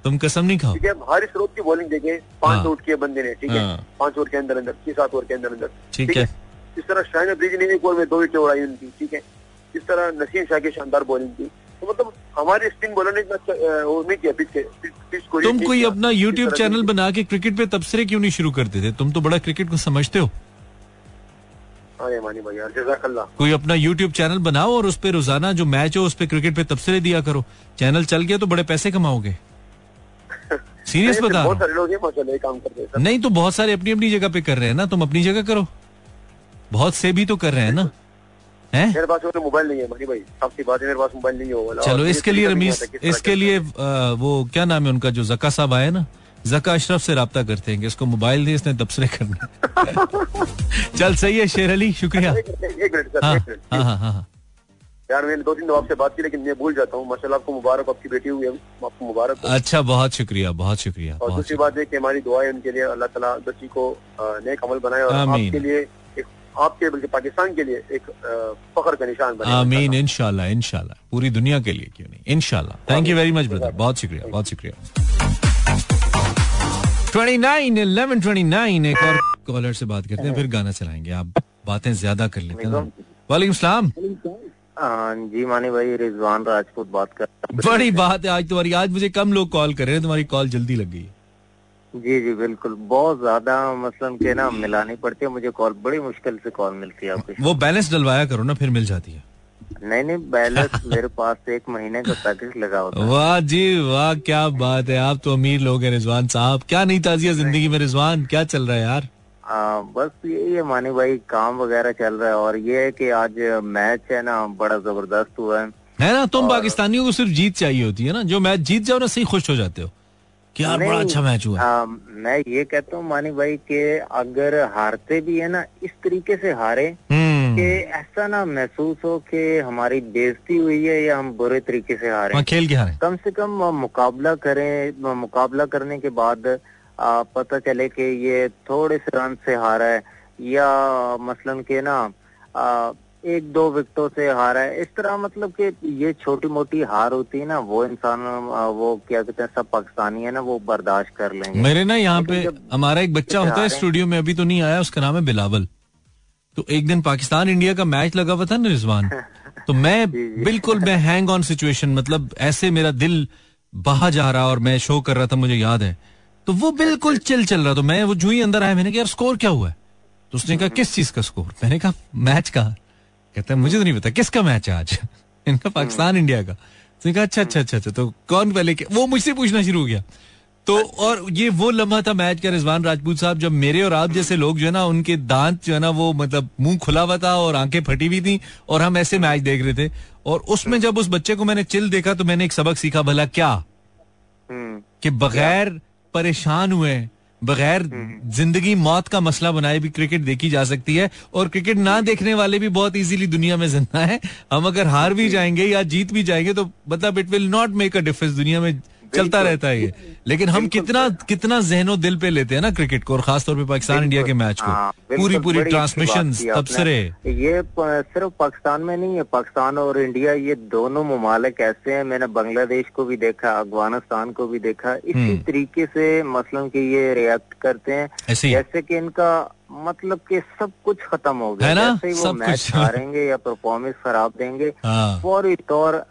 A: तुम कसम नहीं खाओ।
C: ठीक है हारिस रोड की बॉलिंग देखें पाँच
A: हाँ।
C: आउट किए बंदे ने ठीक है?
A: हाँ।
C: पाँच ओवर के अंदर अंदर छह सात ओवर के अंदर अंदर।
A: ठीक है?
C: इस तरह शाइन ब्रिज ने एक ओवर में दो विकेट उड़ाई उनकी ठीक है? इस तरह नसीम शाह की शानदार बॉलिंग थी। तो मतलब हमारे स्पिन बॉलर ने इतना वो नहीं किया पिच को
A: तुम कोई अपना यूट्यूब चैनल बना के क्रिकेट पे तबसरे क्यों नहीं शुरू करते थे? तुम तो बड़ा क्रिकेट को समझते हो। कोई अपना यूट्यूब चैनल बनाओ और उस पर रोज़ाना जो मैच हो उस पे क्रिकेट पे तबसरे दिया करो। चैनल चल गया तो बड़े पैसे कमाओगे। सीरियस
C: नहीं,
A: बता। रहा
C: बहुत सारे लोग माशाल्लाह ये काम करते हैं
A: नहीं तो बहुत सारे अपनी अपनी जगह पे कर रहे हैं ना तुम अपनी जगह करो। बहुत से भी तो कर रहे हैं ना। हैं?
C: मेरे पास मोबाइल नहीं है मानी भाई आपकी बात है मेरे पास मोबाइल नहीं है वाला।
A: चलो इसके लिए रमीज इसके लिए वो क्या नाम है उनका जो जका साहब आए ना? जका अशरफ से रब्ता करते हैं इसको मोबाइल दे इसने तबसरे करने। चल सही है शेर अली शुक्रिया।
C: सर
A: हाँ हाँ हाँ हाँ।
C: यार मैंने दो तीन दो आपसे बात की लेकिन मैं भूल जाता हूँ। माशाल्लाह आपको मुबारक आपकी बेटी हुई है। आपको मुबारक
A: अच्छा बहुत शुक्रिया बहुत शुक्रिया
C: और दूसरी बात है कि हमारी दुआ उनके लिए अल्लाह ताला बच्ची को नेक अमल बनाए और आपके लिए आपके बल्कि पाकिस्तान के लिए एक फख्र का निशान बने
A: आमीन इंशाल्लाह इंशाल्लाह। पूरी दुनिया के लिए क्यों नहीं? इंशाल्लाह। Thank you very much brother बहुत शुक्रिया बहुत शुक्रिया। 29 11 29 एक और कॉलर से बात करते हैं फिर गाना चलाएँगे। आप बातें ज़्यादा कर लेते हैं। वालेकुम सलाम।
D: जी मानी भाई रिजवान राजपूत बात कर
A: बड़ी बात है आज तुम्हारी आज मुझे कम लोग कॉल कर रहे हैं तुम्हारी कॉल जल्दी लग गई।
D: जी जी बिल्कुल। बहुत ज़्यादा मसलन के ना मिलानी पड़ती है मुझे कॉल बड़ी मुश्किल से कॉल मिलती है आपकी
A: वो बैलेंस डलवाया करो ना फिर मिल जाती है।
D: नहीं नहीं बैलेंस मेरे पास एक महीने का पैकेज लगा होता है।
A: वाह जी वाह क्या बात है। आप तो अमीर लोग हैं रिजवान साहब। क्या नहीं ताजिया ज़िंदगी में रिजवान? क्या चल रहा है यार?
D: आ, बस यही है मानी भाई काम वगैरह चल रहा है और ये है कि आज मैच है ना बड़ा ज़बरदस्त हुआ है।
A: है ना तुम पाकिस्तानियों को सिर्फ़ जीत चाहिए होती है ना जो मैच जीत जाओ ना सही खुश हो जाते हो। कि यार बड़ा अच्छा मैच हुआ।
D: आ, मैं ये कहता हूँ मानी भाई के अगर हारते भी है ना इस तरीके से हारे
A: हम्म।
D: कि ऐसा ना महसूस हो कि हमारी बेजती हुई है या हम बुरे तरीके से हारे।
A: हाँ, खेल के हारे।
D: कम से कम मुकाबला करें मुकाबला करने के बाद पता चले कि ये थोड़े से रन से हारा है या मसलन के ना आ, एक दो विकेटों से हारा है। इस तरह मतलब कि ये छोटी मोटी हार होती है ना वो इंसान वो क्या कहते हैं सब पाकिस्तानी है ना वो बर्दाश्त कर लेंगे।
A: मेरे ना यहाँ पे हमारा एक बच्चा होता है स्टूडियो में अभी तो नहीं आया उसका नाम है बिलावल। तो एक दिन पाकिस्तान इंडिया का मैच लगा हुआ था ना रिजवान तो मैं बिल्कुल मैं हैंग ऑन सिचुएशन मतलब ऐसे मेरा दिल बहा जा रहा और मैं शो कर रहा था मुझे याद है। तो वो बिल्कुल चिल चल रहा तो मैं वो जो ही अंदर आया मैंने कहा यार स्कोर क्या हुआ है? तो उसने कहा किस चीज़ का स्कोर मैंने कहा मैच का। कहता है मुझे तो नहीं पता किसका मैच है आज? इनका पाकिस्तान इंडिया का। तो कहा अच्छा अच्छा अच्छा अच्छा तो कौन पहले क्या- वो मुझसे पूछना शुरू हो गया। तो और ये वो लम्हा था मैच का रिजवान राजपूत साहब जब मेरे और आप जैसे लोग जो है ना उनके दांत जो है ना वो मतलब मुँह खुला हुआ था और आँखें फटी हुई थी और हम ऐसे मैच देख रहे थे। और उसमें जब उस बच्चे को मैंने चिल देखा तो मैंने एक सबक सीखा भला क्या?
D: हम्म।
A: कि बगैर परेशान हुए बगैर ज़िंदगी मौत का मसला बनाए भी क्रिकेट देखी जा सकती है और क्रिकेट ना देखने वाले भी बहुत इजीली दुनिया में ज़िंदा है। हम अगर हार भी जाएँगे या जीत भी जाएँगे तो मतलब it will not make a difference दुनिया में चलता रहता है ये। लेकिन हम कितना कितना जहनो दिल पे लेते हैं ना क्रिकेट को और खासतौर पे पाकिस्तान इंडिया के मैच
D: हाँ,
A: को पूरी पूरी
D: बात
A: ट्रांसमिशन तबसरे।
D: ये सिर्फ़ पाकिस्तान में नहीं है पाकिस्तान और इंडिया ये दोनों ममालिक ऐसे हैं। मैंने बांग्लादेश को भी देखा अफ़गानिस्तान को भी देखा। इसी
A: हम्म।
D: तरीके से मसलन के ये रिएक्ट करते हैं। जैसे कि इनका मतलब कि सब कुछ खत्म हो गया।
A: है ना?
D: जैसे ही वो मैच हारेंगे या परफॉर्मेंस खराब देंगे
A: हाँ।
D: फौरी तौर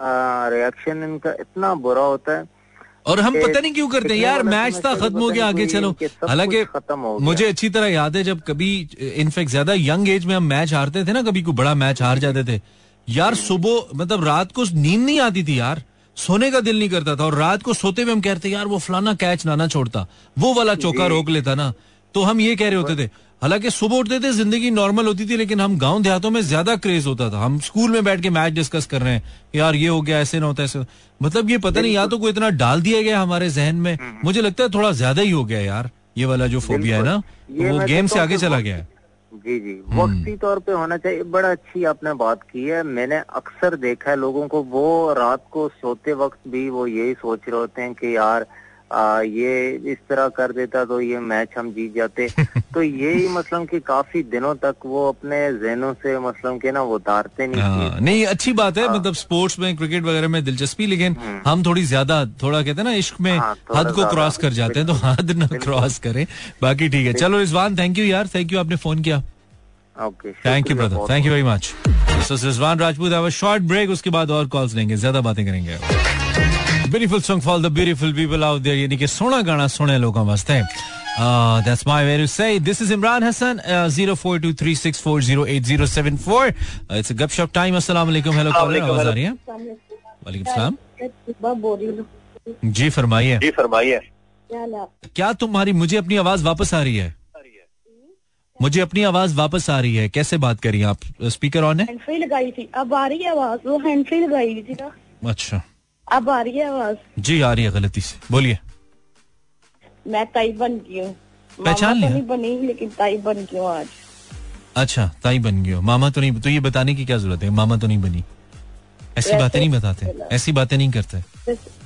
D: रिएक्शन इनका इतना बुरा होता है
A: और हम पता नहीं क्यों करते हैं यार मैच था खत्म हो गया आगे चलो। हालाँकि। मुझे अच्छी तरह याद है जब कभी इनफेक्ट ज़्यादा यंग एज में हम मैच हारते थे ना कभी कोई बड़ा मैच हार जाते थे। यार सुबह मतलब रात को नींद नहीं आती थी यार। सोने का दिल नहीं करता था और रात को सोते हुए हम कहते यार वो फलाना कैच ना ना छोड़ता। वो वाला चौका रोक लेता ना। तो हम ये कह रहे होते थे हालाँकि सुबह उठते थे ज़िंदगी नॉर्मल होती थी लेकिन हम गाँव देहातों में ज़्यादा क्रेज होता था। हम स्कूल में बैठ के मैच डिस्कस कर रहे हैं यार ये हो गया ऐसे ना होता ऐसे मतलब ये पता नहीं या तो कोई इतना डाल दिया गया हमारे जहन में। मुझे लगता है थोड़ा ज़्यादा ही हो गया यार ये वाला जो फोबिया है ना।
D: ये
A: वो गेम से आगे चला गया। है
D: जी जी।
A: हम्म।
D: वक्ती तौर पे होना चाहिए। बड़ा अच्छी आपने बात की है। मैंने अक्सर देखा है लोगों को वो रात को सोते वक्त भी वो यही सोच रहे होते हैं कि यार आ, ये इस तरह कर देता तो ये मैच हम जीत जाते। तो यही मतलब कि काफ़ी दिनों तक वो अपने जहनों से मतलब के ना वो उतारते नहीं
A: हाँ,
D: चीज़।
A: नहीं अच्छी बात है आ, मतलब स्पोर्ट्स में क्रिकेट वगैरह में दिलचस्पी लेकिन हम थोड़ी ज़्यादा थोड़ा कहते हैं ना इश्क में
D: हाँ, थोड़ा
A: हद को क्रॉस कर जाते हैं तो हद ना क्रॉस करें। बाकी ठीक है चलो रिजवान थैंक यू यार थैंक यू आपने फ़ोन किया। Thank you brother thank you very much Rizwan Rajput short break उसके बाद और कॉल्स लेंगे ज़्यादा बातें करेंगे। Beautiful song for the beautiful people out there यानी कि सोना गाना सोने लोगों वास्ते my way to say. This is Imran Hassan, uh, 0423640874. Uh, it's a gupshup time. Assalamu alaikum. Hello, caller. आवाज़ आ रही है? वालेकुम सलाम. जी फरमाइए.
C: जी फरमाइए
B: क्या हाल
A: तुम्हारी मुझे अपनी आवाज़ वापस आ रही है? मुझे अपनी आवाज़ वापस आ रही है. कैसे बात करिए आप? स्पीकर ऑन है?
B: लगाई थी अब आ रही है आवाज़ वो हैंड फ्री लगाई थी ना
A: अच्छा.
B: अब आ रही है आवाज़?
A: जी आ रही है गलती से. बोलिए.
B: मैं ताई बन गई हूँ।
A: पहचान लिया?
B: तो नहीं बनी लेकिन ताई बन गई हूँ आज।
A: अच्छा ताई बन गई हो। मामा तो नहीं तो ये बताने की क्या ज़रूरत है? मामा तो नहीं बनी। ऐसी बातें नहीं बताते। ऐसी बातें नहीं करते।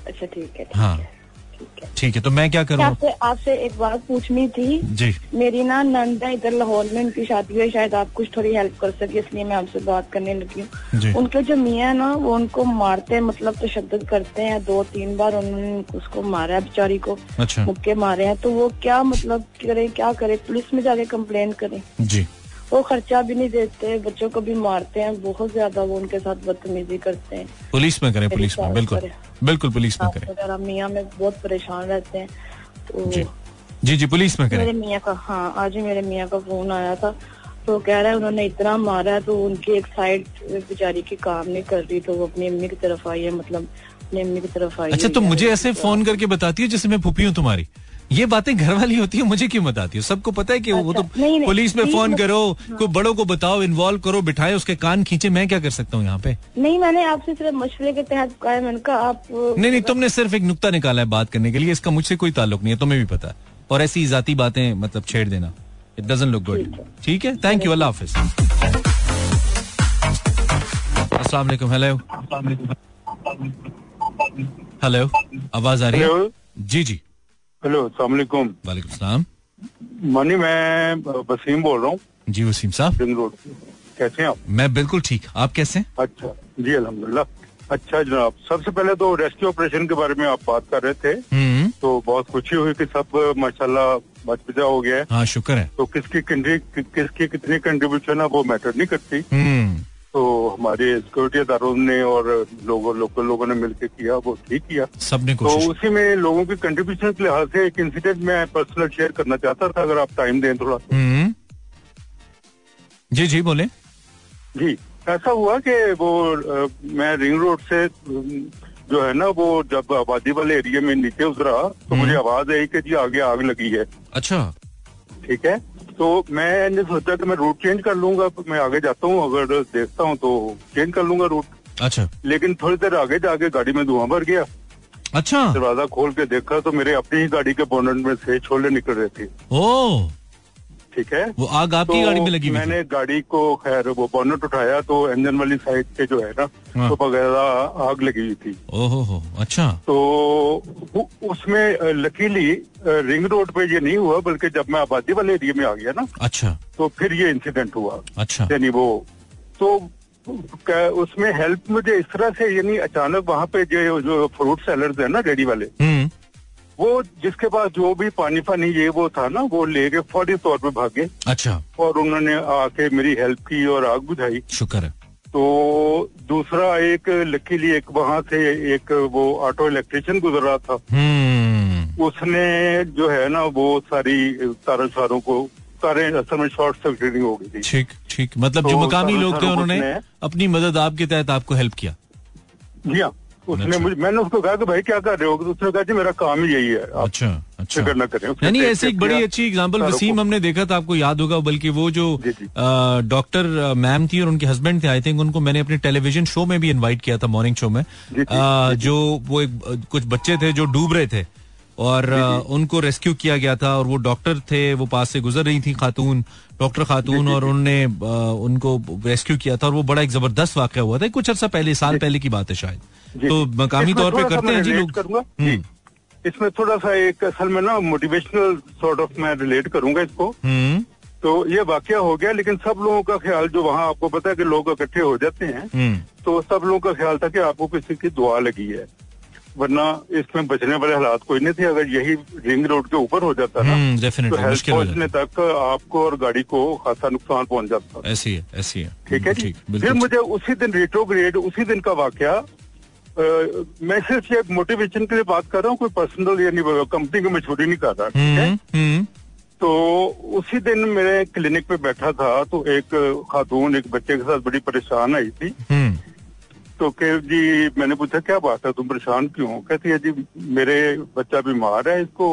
B: अच्छा ठीक हाँ।
A: है।
B: ठीक है
A: ठीक है तो मैं क्या करूँ?
B: आपसे आपसे एक बात पूछनी थी।
A: जी।
B: मेरी ना नंद है इधर लाहौर में उनकी शादी हुई है शायद आप कुछ थोड़ी हेल्प कर सके इसलिए मैं आपसे बात करने लगी हूँ। उनके जो मियाँ ना वो उनको मारते हैं मतलब तशद करते हैं दो तीन बार उन्होंने उसको मारा है बेचारी को
A: अच्छा।
B: मुक्के मारे हैं। तो वो क्या मतलब करे क्या करे? पुलिस में जाके कम्प्लेन करें।
A: जी।
B: वो खर्चा भी नहीं देते बच्चों को भी मारते हैं बहुत ज़्यादा वो उनके साथ बदतमीजी करते हैं।
A: पुलिस में करें पुलिस में बिल्कुल बिल्कुल पुलिस में करें।
B: मियाँ में बहुत परेशान रहते हैं तो
A: जी। जी पुलिस में
B: मेरे मियाँ का हाँ आज ही मेरे मियाँ का फ़ोन आया था तो कह रहा है उन्होंने इतना मारा है तो उनकी एक साइड बेचारी की काम नहीं कर रही तो वो अपनी अम्मी की तरफ़ आई है मतलब अपनी अम्मी की तरफ़ आई
A: अच्छा तो मुझे ऐसे फ़ोन करके बताती है जैसे मैं फूफी हूँ तुम्हारी? ये बातें घर वाली होती है मुझे क्यों बताती है? सबको पता है कि अच्छा, वो तो
B: नहीं, नहीं,
A: पुलिस में फ़ोन
B: है।
A: करो को बड़ों को बताओ इन्वॉल्व करो बिठाए उसके कान खींचे मैं क्या कर सकता हूँ यहाँ पे?
B: नहीं मैंने आपसे सिर्फ़ मशवरे के तहत कहा मैंने कहा आप
A: नहीं नहीं तुमने सिर्फ़ एक नुकता निकाला है बात करने के लिए इसका मुझसे कोई ताल्लुक नहीं है तुम्हें भी पता और ऐसी जाती बातें मतलब छेड़ देना। इट डजंट लुक गुड ठीक है। थैंक यू अल्लाह हाफिज अस्सलाम वालेकुम हेलो हेलो आवाज़ आ रही है जी जी.
E: हेलो सलामकुम
A: वालेकुम सलाम।
E: मनी मैं वसीम बोल रहा हूँ।
A: जी वसीम साहब।
E: रिंग रोड कैसे हैं आप?
A: मैं बिल्कुल ठीक। आप कैसे हैं?
E: अच्छा जी अल्हम्दुलिल्लाह। अच्छा जनाब सबसे पहले तो रेस्क्यू ऑपरेशन के बारे में आप बात कर रहे थे।
A: हम्म।
E: तो बहुत खुशी हुई कि सब माशाल्लाह बच बचा हो गया है।
A: हाँ शुक्र है।
E: तो किसकी किसकी कितनी कंट्रीब्यूशन है वो मैटर नहीं करती।
A: हम्म।
E: तो हमारे सिक्योरिटी अदारों ने और लोगों लोकल लोगों ने मिलकर किया वो ठीक किया।
A: सबने
E: तो उसी में लोगों की कंट्रीब्यूशन के लिहाज से एक इंसिडेंट मैं पर्सनल शेयर करना चाहता था अगर आप टाइम दें थोड़ा। सा
A: हम्म। जी जी बोले।
E: जी ऐसा हुआ कि वो अ, मैं रिंग रोड से जो है ना वो जब आबादी वाले एरिया में नीचे उतरा तो मुझे आवाज़ आई कि जी आगे आग लगी है।
A: अच्छा।
E: ठीक है? तो मैंने सोचा कि मैं रूट चेंज कर लूँगा मैं आगे जाता हूँ अगर देखता हूँ तो चेंज कर लूँगा रूट
A: अच्छा।
E: लेकिन थोड़ी देर आगे जाके गाड़ी में धुआँ भर गया।
A: अच्छा।
E: दरवाज़ा खोल के देखा तो मेरे अपनी ही गाड़ी के बोनट में से छोले निकल रहे थे।
A: ओ
E: ठीक है?
A: वो आग आपकी तो गाड़ी में लगी हुई
E: मैंने गाड़ी को खैर वो बोनट उठाया तो इंजन वाली साइड पे जो है ना
A: हाँ।
E: तो वगैरह आग लगी हुई थी।
A: ओहो हो अच्छा।
E: तो उसमें लकीली रिंग रोड पे ये नहीं हुआ बल्कि जब मैं आबादी वाले एरिया में आ गया ना
A: अच्छा।
E: तो फिर ये इंसिडेंट हुआ।
A: अच्छा।
E: यानी वो तो उसमें हेल्प मुझे इस तरह से यानी अचानक वहाँ पे जो जो फ्रूट सेलर्स है ना रेडी वाले
A: हम्म।
E: वो जिसके पास जो भी पानी पानी ये वो था ना वो ले लेके फौरी तौर पे भागे।
A: अच्छा।
E: और उन्होंने आके मेरी हेल्प की और आग बुझाई।
A: शुक्र है।
E: तो दूसरा एक लकीली एक वहाँ से एक वो ऑटो इलेक्ट्रिशियन गुजर रहा था।
A: हम्म।
E: उसने जो है ना वो सारी तारों शारों को सारे असल में शॉर्ट सर्किटिंग हो गई थी।
A: ठीक ठीक। मतलब जो
E: तो
A: मकामी
E: सारों-
A: लोग थे उन्होंने अपनी मदद आपके तहत आपको हेल्प किया।
E: जी हाँ। उसने
A: अच्छा।
E: मुझे मैंने उसको कहा कि भाई क्या कर रहे हो? तो उसने कहा जी मेरा काम ही यही है।
A: अच्छा अच्छा
E: फ़िक्र ना करें
A: यानी ऐसी एक बड़ी अच्छी एग्जांपल वसीम हमने देखा था आपको याद होगा बल्कि वो जो डॉक्टर मैम थी और उनके हस्बैंड थे आई थिंक उनको मैंने अपने टेलीविज़न शो में भी इनवाइट किया था मॉर्निंग शो में।
E: जो
A: वो एक कुछ बच्चे थे जो डूब रहे थे। और उनको रेस्क्यू किया गया था और वो डॉक्टर थे वो पास से गुजर रही थी खातून डॉक्टर खातून और उन्होंने अ, उनको रेस्क्यू किया था और वो बड़ा एक ज़बरदस्त वाक्य हुआ था। कुछ अर्सा पहले साल पहले की बात है शायद। तो। मकामी तौर पे करते हैं जी लोग। हम्म।
E: इसमें थोड़ा सा एक असल में ना मोटिवेशनल सॉर्ट ऑफ़ मैं रिलेट करूँगा इसको।
A: हम्म।
E: तो ये वाक्य हो गया लेकिन सब लोगों का ख्याल जो वहाँ आपको पता है कि लोग इकट्ठे हो जाते हैं
A: हम्म।
E: तो सब लोगों का ख्याल था कि आपको किसी की दुआ लगी है। वरना इसमें बचने वाले हालात कोई नहीं थे। अगर यही रिंग रोड के ऊपर हो जाता ना
A: हम्म
E: तो हेल्थ पहुँचने तक आपको और गाड़ी को खासा नुकसान पहुँच जाता।
A: ऐसी है ऐसी है।
E: ठीक है जी? फिर मुझे उसी दिन रेट्रोग्रेड उसी दिन का वाक्य मैं सिर्फ़ ये मोटिवेशन के लिए बात कर रहा हूँ कोई पर्सनल यानी कंपनी की मशहूरी नहीं कर रहा ठीक है?
A: हम्म हम्म।
E: तो उसी दिन मेरे क्लिनिक पे बैठा था तो एक खातून एक बच्चे के साथ बड़ी परेशान आई थी। तो कह जी मैंने पूछा क्या बात है? तुम परेशान क्यों हो? कहती है जी मेरे बच्चा बीमार है इसको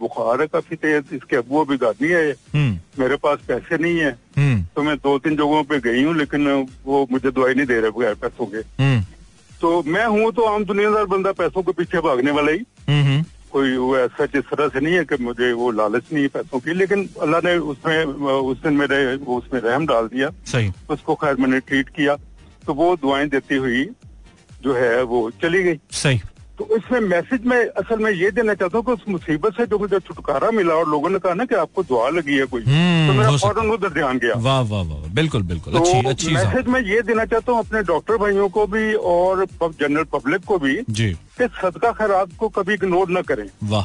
E: बुखार है काफ़ी तेज इसके अबू अभी गादी है
A: हम्म।
E: मेरे पास पैसे नहीं है।
A: हम्म।
E: तो मैं दो तीन जगहों पे गई हूँ लेकिन वो मुझे दवाई नहीं दे रहे बगैर पैसों के।
A: हम्म।
E: तो मैं हूँ तो आम दुनियादार बंदा पैसों के पीछे भागने वाला ही। कोई वो ऐसा जिस तरह से नहीं है कि मुझे वो लालच नहीं है पैसों की लेकिन अल्लाह ने उसमें उस दिन मेरे उसमें रहम डाल दिया।
A: सही।
E: उसको खैर मैंने ट्रीट किया। तो वो दुआएँ देती हुई जो है वो चली गई।
A: सही।
E: तो इसमें मैसेज में असल में ये देना चाहता हूँ कि उस मुसीबत से जो मुझे छुटकारा मिला और लोगों ने कहा ना कि आपको दुआ लगी है कोई
A: हम्म,
E: तो मेरा फ़ौरन उधर ध्यान गया।
A: वाह वाह वाह बिल्कुल बिल्कुल
E: तो
A: अच्छी अच्छी
E: मैसेज में ये देना चाहता हूँ अपने डॉक्टर भाइयों को भी और जनरल पब्लिक को भी
A: जी।
E: कि सदका खैरात को कभी इग्नोर न करें।
A: वाह।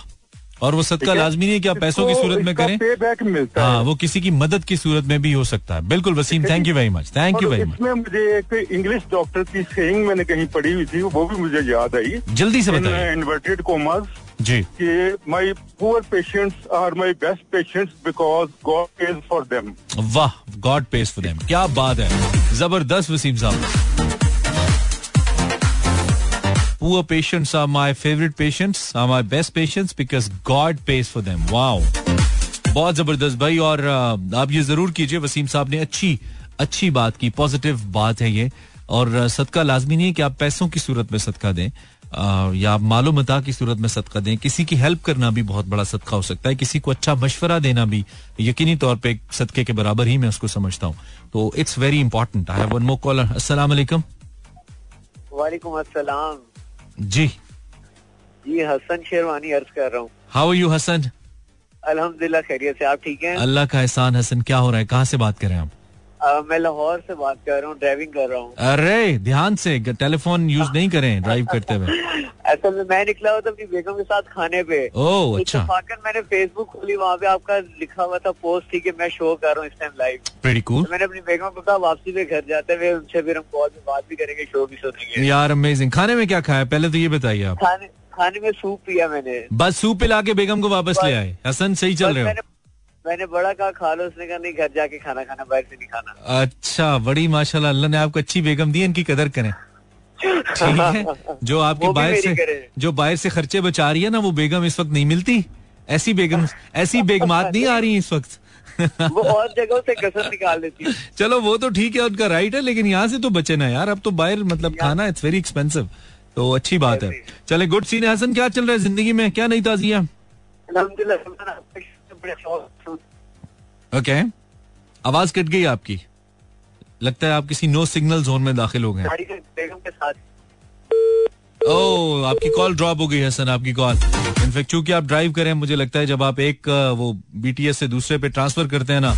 A: और वो सदका लाजमी नहीं है कि आप पैसों की सूरत में करें?
E: पे बैक मिलता
A: हाँ वो किसी की मदद की सूरत में भी हो सकता है। बिल्कुल Waseem thank you very much thank you very much
E: इसमें मुझे एक इंग्लिश डॉक्टर की सेइंग मैंने कहीं पढ़ी हुई थी वो भी मुझे याद आई।
A: जल्दी से बताइए।
E: इन्वर्टेड कोमास
A: जी।
E: कि my poor patients are my best patients because God pays for them
A: वाह गॉड पेस फॉर देम क्या बात है। ज़बरदस्त वसीम साहब। Poor patients are my favorite patients, are my best patients because God pays for them. Wow. बहुत ज़बरदस्त भाई और आप ये ज़रूर कीजिए वसीम साहब ने अच्छी अच्छी बात की पॉजिटिव बात है ये। और सदका लाजमी नहीं है कि आप पैसों की सूरत में सदका दें या आप मालो मता की सूरत में सदका दें। किसी की हेल्प करना भी बहुत बड़ा सदका हो सकता है किसी को अच्छा मशवरा देना भी यकीनी तौर पे सदके के बराबर ही मैं उसको समझता हूँ। तो it's very important I have one more caller अस्सलाम वालेकुम जी।
F: जी हसन शेरवानी अर्ज़ कर रहा हूँ।
A: How you Hasan?
F: अल्हम्दुलिल्लाह खैरियत से आप ठीक हैं?
A: अल्लाह का एहसान हसन क्या हो रहा है? कहाँ से बात कर रहे
F: हैं आप? मैं लाहौर से बात कर रहा हूँ ड्राइविंग कर रहा हूँ।
A: अरे ध्यान से टेलीफोन यूज़ नहीं करें ड्राइव करते हुए।
F: असल में मैं निकला हुआ था अपनी बेगम के साथ खाने पे।
A: ओह अच्छा।
F: इत्तेफाकन मैंने फेसबुक खोली वहाँ पे आपका लिखा हुआ था पोस्ट थी कि मैं शो कर रहा हूँ इस टाइम लाइव
A: वेरी कूल
F: तो मैंने अपनी बेगम को कहा वापसी पे घर जाते हुए उनसे फिर हम कॉल में बात भी करेंगे शो भी सुनेंगे।
A: यार अमेजिंग खाने में क्या खाया? पहले तो ये बताइए आप।
F: खाने खाने में सूप पिया मैंने।
A: बस सूप पिला के बेगम को वापस ले आए। हसन सही चल रहे हो।
F: मैंने बड़ा कहा खा लो। उसने कहा नहीं घर जाके खाना खाना बाहर से नहीं खाना।
A: अच्छा बड़ी माशाल्लाह अल्लाह ने आपको अच्छी बेगम दी इनकी कदर करें। ठीक है? जो आपके बाहर से जो बाहर से खर्चे बचा रही है ना वो बेगम इस वक्त नहीं मिलती। ऐसी बेगम ऐसी बेगमात नहीं आ रही इस वक्त।
F: वो और जगहों से कसर निकाल देती है।
A: चलो वो तो ठीक है उनका राइट है लेकिन यहाँ से तो बचे ना यार। अब तो बाहर मतलब खाना इट्स वेरी एक्सपेंसिव तो अच्छी बात है। चले गुड सीन हसन। क्या चल रहा है ज़िंदगी में? क्या नई ताजी है? ओके आवाज़ कट गई आपकी। लगता है आप किसी नो सिग्नल जोन में दाखिल हो गए ओ आपकी कॉल ड्रॉप हो गई हसन आपकी कॉल इनफेक्ट चूँकि आप ड्राइव करें मुझे लगता है जब आप एक अ, वो बीटीएस से दूसरे पे ट्रांसफ़र करते हैं ना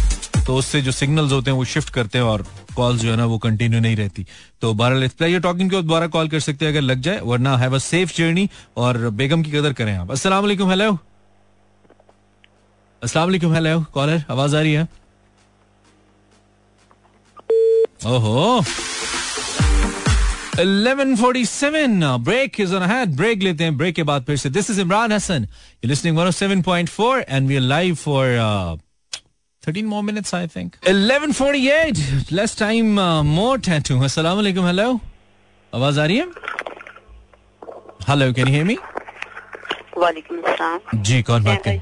A: तो उससे जो सिग्नल्स होते हैं वो शिफ्ट करते हैं और कॉल जो है ना वो कंटिन्यू नहीं रहती. तो बहरहाल प्लेयर टॉकिंग के दोबारा कॉल कर सकते हैं अगर लग जाए वरना हैव अ सेफ़ जर्नी और बेगम की कदर करें आप. अस्सलाम वालेकुम हेलो अस्सलाम वालेकुम हेलो कॉलर आवाज़ आ रही है? ओहो। 1147 break is on had break लेते हैं ब्रेक के बाद फिर से। This is Imran Hasan you listening 107.4 and we are live for 13 more minutes I think. 1148 less time uh, more tattoo. अस्सलाम वालेकुम हेलो आवाज़ आ रही है? Hello can you hear me
G: वालेकुम अस्सलाम
A: जी कौन बात करें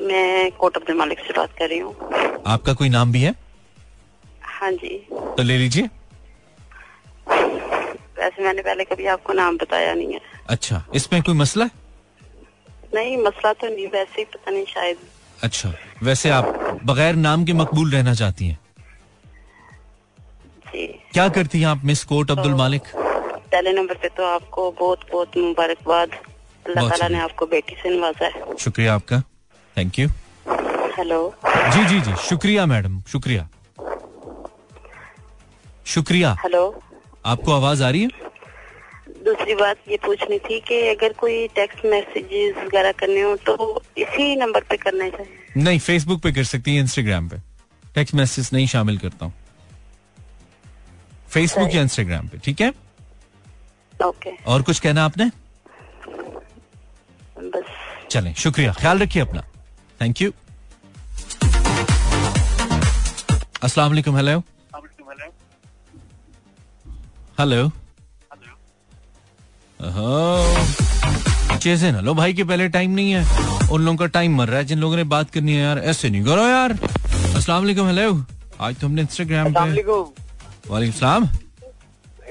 G: मैं कोट अब्दुल मालिक से बात कर रही हूँ।
A: आपका कोई नाम भी है?
G: हाँ जी।
A: तो ले लीजिए।
G: वैसे मैंने पहले कभी आपको नाम बताया नहीं है।
A: अच्छा इसमें कोई मसला है?
G: नहीं मसला तो नहीं वैसे ही पता नहीं शायद।
A: अच्छा वैसे आप बगैर नाम के मकबूल रहना चाहती हैं?
G: जी।
A: क्या करती हैं आप मिस कोट अब्दुल मालिक?
G: पहले नंबर पे तो आपको बहुत बहुत मुबारकबाद। अल्लाह ताला ने आपको बेटी से नवाजा है।
A: शुक्रिया आपका। थैंक यू
G: हेलो
A: जी जी जी. शुक्रिया मैडम. शुक्रिया. शुक्रिया.
G: हेलो
A: आपको आवाज़ आ रही है?
G: दूसरी बात ये पूछनी थी कि अगर कोई टेक्स्ट मैसेजेस वगैरह करने हो तो इसी नंबर पे करना चाहिए।
A: नहीं फेसबुक पे कर सकती है इंस्टाग्राम पे. टेक्स्ट मैसेज नहीं शामिल करता हूँ। फेसबुक या इंस्टाग्राम पे ठीक है?
G: ओके
A: और कुछ कहना आपने?
G: बस।
A: चलें शुक्रिया. ख्याल रखिए अपना। थैंक यू अस्सलाम वालेकुम हेलो हेलो चेजे ना लो भाई के पहले टाइम नहीं है उन लोगों का टाइम मर रहा है जिन लोगों ने बात करनी है यार ऐसे नहीं करो यार अस्सलाम वालेकुम हेलो आज तो हमने इंस्टाग्राम पे
F: वालेकुम
A: सलाम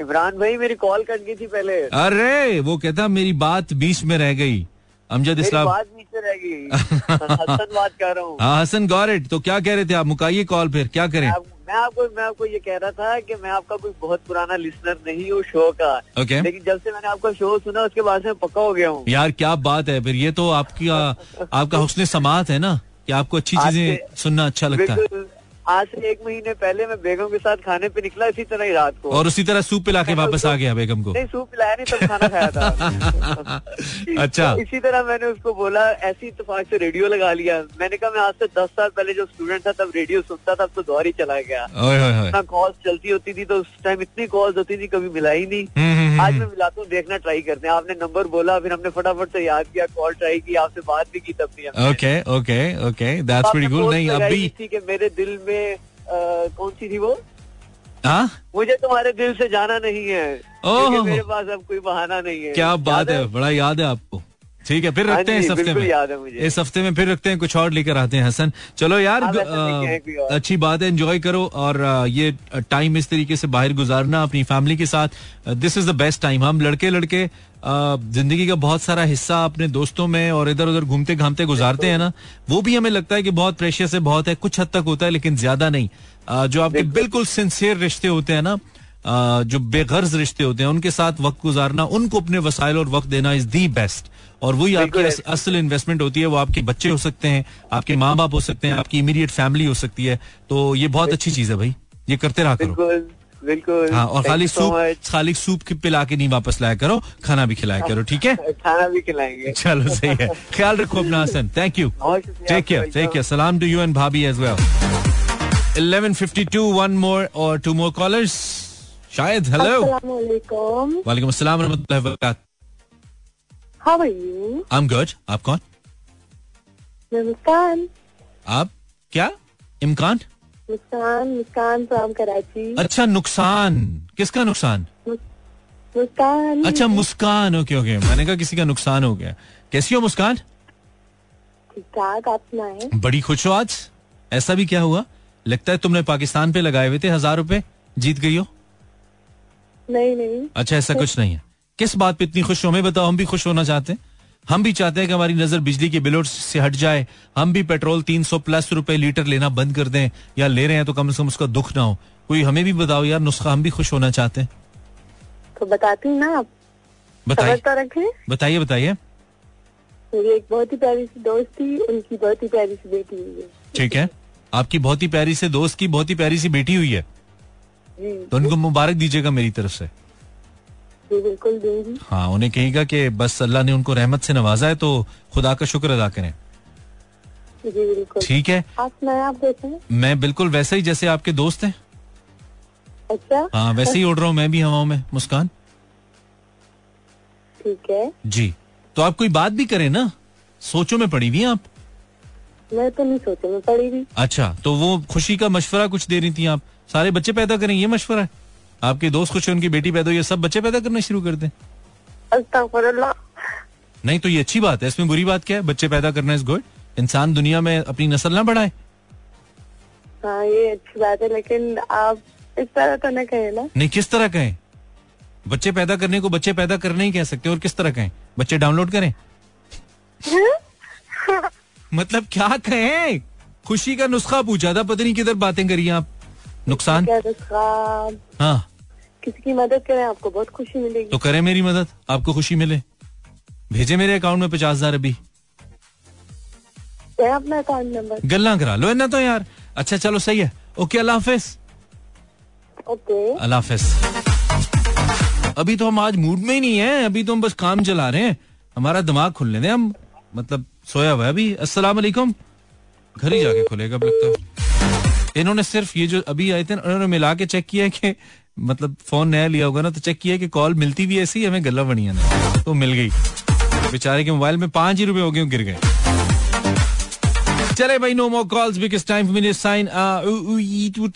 F: इमरान भाई मेरी कॉल कट गई थी पहले
A: अरे वो कहता मेरी बात बीच में रह गई अमजद इस्लाम।
F: बात नीचे रह गई। हसन बात कर रहा हूँ।
A: हाँ हसन गौरेट तो क्या कह रहे थे आप? मुकाइए कॉल फिर। क्या करें?
F: आप- मैं आपको मैं आपको ये कह रहा था कि मैं आपका कोई बहुत पुराना लिसनर नहीं हूँ शो का।
A: ओके
F: लेकिन जब से मैंने आपका शो सुना उसके बाद से पक्का हो गया हूँ।
A: यार क्या बात है। फिर ये तो आपकी आपका हुसन समात है ना कि आपको अच्छी चीज़ें सुनना अच्छा लगता है।
F: आज से एक महीने पहले मैं बेगम के साथ खाने पे निकला इसी तरह ही रात को।
A: और उसी तरह सूप पिला के वापस आ गया बेगम को।
F: नहीं सूप पिलाया नहीं तब खाना खाया था।
A: अच्छा।
F: तो इसी तरह मैंने उसको बोला ऐसी इतफाक से रेडियो लगा लिया। मैंने कहा मैं आज से दस साल पहले जो स्टूडेंट था तब रेडियो सुनता था अब तो दौर ही चला गया। इतना कॉल्स चलती होती थी तो उस टाइम इतनी कॉल होती थी कभी मिला ही नहीं।
A: हम्म, हम्म,
F: आज
A: हम्म।
F: मैं मिलाता हूँ देखना ट्राई करते हैं। आपने नंबर बोला फिर हमने फटाफट से याद किया कॉल ट्राई की आपसे बात भी की तब भी
A: okay okay okay that's good नहीं अब
F: लगाई
A: भी
F: थी कि मेरे दिल में अ, कौन सी थी वो?
A: हाँ?
F: मुझे तुम्हारे दिल से जाना नहीं है
A: ओह।
F: मेरे पास अब कोई बहाना नहीं है।
A: क्या बात है बड़ा याद है आपको। ठीक है फिर
F: हाँ
A: रखते हैं इस हफ़्ते में।
F: याद है मुझे।
A: इस हफ़्ते में फिर रखते हैं कुछ और लेकर आते हैं हसन। चलो यार
F: हाँ, कोई
A: अ,
F: और।
A: अच्छी बात है एंजॉय करो और ये टाइम इस तरीके से बाहर गुजारना अपनी फैमिली के साथ। This is the best time हम लड़के लड़के ज़िंदगी का बहुत सारा हिस्सा अपने दोस्तों में और इधर उधर घूमते घामते गुजारते हैं ना वो भी हमें लगता है कि बहुत प्रेशियस है बहुत है कुछ हद तक होता है लेकिन ज़्यादा नहीं। जो आपके बिल्कुल सिंसियर रिश्ते होते हैं ना जो बेगर्ज रिश्ते होते हैं उनके साथ वक्त गुजारना उनको अपने वसाइल और वक्त देना इज़ दी बेस्ट और वही आपकी अस, असल इन्वेस्टमेंट होती है वो आपके बच्चे हो सकते हैं आपके माँ बाप हो सकते हैं आपकी इमीडिएट फैमिली हो सकती है। तो ये बहुत अच्छी चीज़ है भाई ये करते रहा करो।
F: बिल्कुल।
A: हाँ और खाली सूप खाली सूप के पिला के नहीं वापस लाया करो खाना भी खिलाया करो ठीक है?
F: खाना भी खिलाएँगे।
A: चलो सही है। ख्याल रखो अपना Hasan. Thank you take care take care सलाम टू यू एंड भाभी एज वेल 1152 वन मोर और टू मोर कॉलर्स शायद हेलो वालेकुम अस्सलाम रहमतुल्लाहि व बरकातहू
H: how are you
A: I am good आप कौन?
H: मैं मुस्कान
A: आप? क्या? इमकान?
H: मुस्कान मुस्कान फ्रॉम कराची।
A: अच्छा नुकसान। किसका नुकसान?
H: मुस्कान
A: अच्छा मुस्कान। Okay okay. मैंने कहा किसी का नुकसान हो गया। कैसी हो मुस्कान?
H: ठीक ठाक आप सुनाए।
A: बड़ी खुश हो आज? ऐसा भी क्या हुआ? लगता है तुमने पाकिस्तान पे लगाए हुए थे हज़ार रुपए। जीत गई हो?
H: नहीं नहीं।
A: अच्छा ऐसा कुछ नहीं है। किस बात पे इतनी खुश हो? हमें बताओ हम भी खुश होना चाहते हैं। हम भी चाहते हैं कि हमारी नज़र बिजली के बिलों से हट जाए। हम भी पेट्रोल 300 प्लस रुपए लीटर लेना बंद कर दें या ले रहे हैं तो कम से कम उसका दुख ना हो। कोई हमें भी बताओ यार नुस्खा हम भी खुश होना चाहते हैं।
H: तो बताती हूँ ना आप।
A: बताइए।
H: तो
A: बताइए बताइए।
H: मेरी एक बहुत ही प्यारी सी दोस्त थी उनकी बहुत ही प्यारी सी बेटी हुई है।
A: ठीक है। आपकी बहुत ही प्यारी से दोस्त की बहुत ही प्यारी सी बेटी हुई है। तो उनको मुबारक दीजिएगा मेरी तरफ़ से।
H: जी बिल्कुल दूँगी।
A: हाँ उन्हें कहेगा कि बस अल्लाह ने उनको रहमत से नवाजा है तो खुदा का शुक्र अदा करें।
H: जी बिल्कुल।
A: ठीक है?
H: आप सुनाए आप कैसे हैं
A: मैं बिल्कुल वैसे ही जैसे आपके दोस्त हैं।
H: अच्छा।
A: हाँ वैसे ही उड़ रहा हूँ मैं भी हवाओं में मुस्कान।
H: ठीक है।
A: जी। तो आप कोई बात भी करें ना? सोचो में पड़ी हुई आप?
H: मैं तो नहीं सोचा मैं पढ़ी भी
A: अच्छा तो वो खुशी का मशवरा कुछ दे रही थी आप? सारे बच्चे पैदा करें ये मशवरा है? आपके दोस्त खुश है उनकी बेटी पैदा हुई है सब बच्चे पैदा करना शुरू कर दें। नहीं तो ये अच्छी बात है इसमें बुरी बात क्या है? बच्चे पैदा करना इज़ गुड इंसान दुनिया में अपनी नस्ल ना बढ़ाए।
H: हाँ ये अच्छी बात है लेकिन आप इस तरह तो न कहे ना।
A: नहीं किस तरह कहें? बच्चे पैदा करने को बच्चे पैदा करने ही कह सकते हैं और किस तरह कहें? बच्चे डाउनलोड करें। मतलब क्या कहें? खुशी का नुस्खा पूछा था पता नहीं किधर बातें करी आप। नुकसान?
H: नुस्खा
A: हाँ।
H: किसी की मदद करें आपको बहुत खुशी मिलेगी।
A: तो करें मेरी मदद आपको खुशी मिले। भेजे मेरे अकाउंट में पचास हज़ार अभी।
H: है अपना अकाउंट नंबर
A: गल्ला करा लो ना तो यार। अच्छा चलो सही है। ओके अल्लाह हाफिज।
H: ओके
A: अल्लाह हाफिज। अभी तो हम आज मूड में ही नहीं है अभी तो हम बस काम चला रहे हैं। हमारा दिमाग खुलने दें हम मतलब सोया हुआ है अभी। अस्सलाम वालेकुम घर ही जाके खुलेगा अब लगता है। इन्होंने सिर्फ़ ये जो अभी आए थे उन्होंने मिला के चेक किया कि मतलब फ़ोन नया लिया होगा ना तो चेक किया कि कॉल मिलती भी ऐसी हमें गला बढ़िया नहीं। तो मिल गई। बेचारे के मोबाइल में पाँच ही रुपए हो गए गिर गए। चले भाई no more calls because time minute sign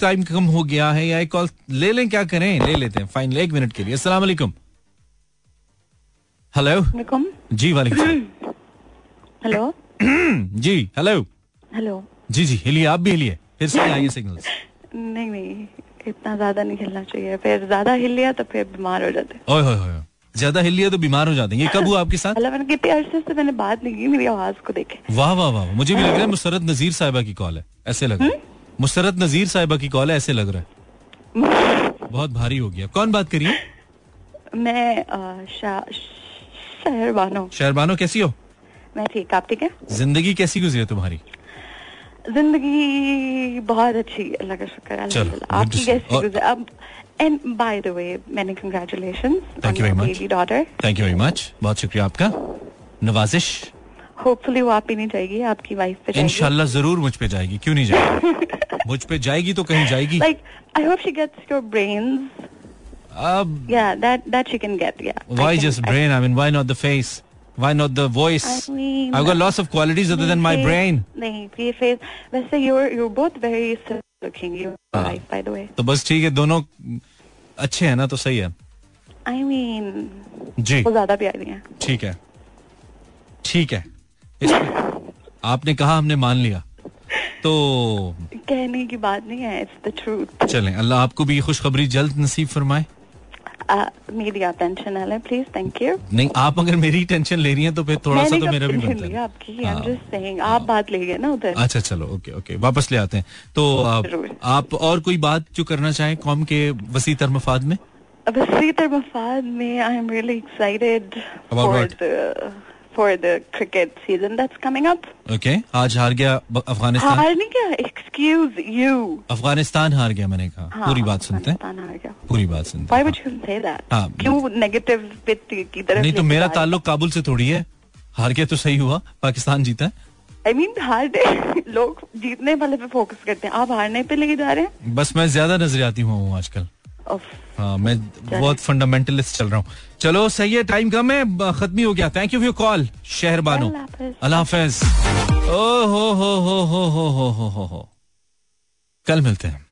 A: time कम हो गया है या कॉल ले लें क्या करें? ले लेते हैं फाइन एक मिनट के लिए। अस्सलाम वालेकुम हेलो
H: वालेकुम
A: जी वालेकुम
H: हेलो
A: जी हेलो
H: हेलो
A: जी जी हिलिए आप भी हिलिए। फिर से आइए सिग्नल्स
H: नहीं नहीं इतना ज़्यादा नहीं हिलना चाहिए। फिर ज़्यादा हिल लिया तो फिर बीमार हो जाते।
A: ओए होए होए ज़्यादा हिलिए तो बीमार हो जाते हैं। ये कब हुआ आपके साथ?
H: मैंने कितने अरसे से मैंने बात नहीं की मेरी आवाज़ को देखे।
A: वाह वाह वाह। मुझे भी लग रहा है मुसरत नजीर साहिबा की कॉल है। ऐसे लग रहा है। मुसरत नजीर साहिबा की कॉल है ऐसे लग रहा है। बहुत भारी हो गया। कौन बात करिए
H: मैं अ, शा- शहर
A: शहरबानो कैसी हो?
H: मैं ठीक आप ठीक है?
A: ज़िंदगी कैसी गुजरी है तुम्हारी?
H: ज़िंदगी बहुत अच्छी अल्लाह का शुक्र है आपकी. कैसी अब and by the way many congratulation
A: Thank you very much.
H: Daughter
A: thank you very much बहुत शुक्रिया आपका। नवाजिश।
H: होपफुली वो आप ही नहीं जाएगी आपकी वाइफ पे
A: इनशाला ज़रूर मुझ पे जाएगी। क्यों नहीं जाएगी? मुझ पे जाएगी तो कहीं जाएगी।
H: Like I hope she gets your brains.
A: अब
H: Yeah, that that she can get. Yeah.
A: Why
H: can-
A: just
H: I-
A: I mean why not the face? Why not the voice
H: I mean,
A: I've got lots of qualities other than my brain
H: नहीं, ये face. वैसे you're you're both very looking. Your
A: हाँ.
H: by the way.
A: तो बस ठीक है दोनों अच्छे हैं ना तो सही है
H: I mean,
A: जी
H: वो ज़्यादा प्यारी है.
A: ठीक है ठीक है आपने कहा हमने मान लिया तो
H: कहने की बात नहीं है. It's the truth.
A: चलें अल्लाह आपको भी खुशखबरी जल्द नसीब फरमाए
H: Uh, मेरी आप टेंशन ना लें प्लीज़ थैंक यू
A: नहीं आप अगर मेरी टेंशन ले रही हैं तो फिर थोड़ा सा तो मेरा भी बनता है।
H: आपकी आई एम। जस्ट सेइंग आप बात ले गए ना उधर।
A: अच्छा चलो ओके ओके वापस ले आते हैं। तो आप, आप और कोई बात जो करना चाहें कॉम के वसी तर मफाद में?
H: अब इसी तरह मफाद में I am really excited for for the cricket season that's coming up.
A: Okay आज हार गया अफ़गानिस्तान।
H: हार नहीं क्या? Excuse you.
A: अफ़गानिस्तान हार गया मैंने कहा।
H: हाँ,
A: पूरी बात सुनते हैं?
H: हार गया.
A: पूरी बात सुनते
H: Why
A: हैं।
H: would you say that?
A: हाँ,
H: क्यों नेगेटिव विद की तरफ़
A: नहीं तो मेरा
H: हो?
A: ताल्लुक काबुल से थोड़ी है। हार गया तो सही हुआ। पाकिस्तान जीता है।
H: I mean हार दे। लोग जीतने वाले पे फोकस करते हैं। आप हारने पे लेके जा रहे हैं?
A: बस मैं ज़्यादा नजरियाती हुआ हूँ आजकल। हाँ मैं बहुत फंडामेंटलिस्ट चल रहा हूँ। चलो सही है टाइम कम है खत्म ही हो गया। थैंक यू फॉर कॉल शहर बानो।
H: अल्लाह हाफिज।
A: ओ हो हो हो हो हो हो हो हो। कल मिलते हैं।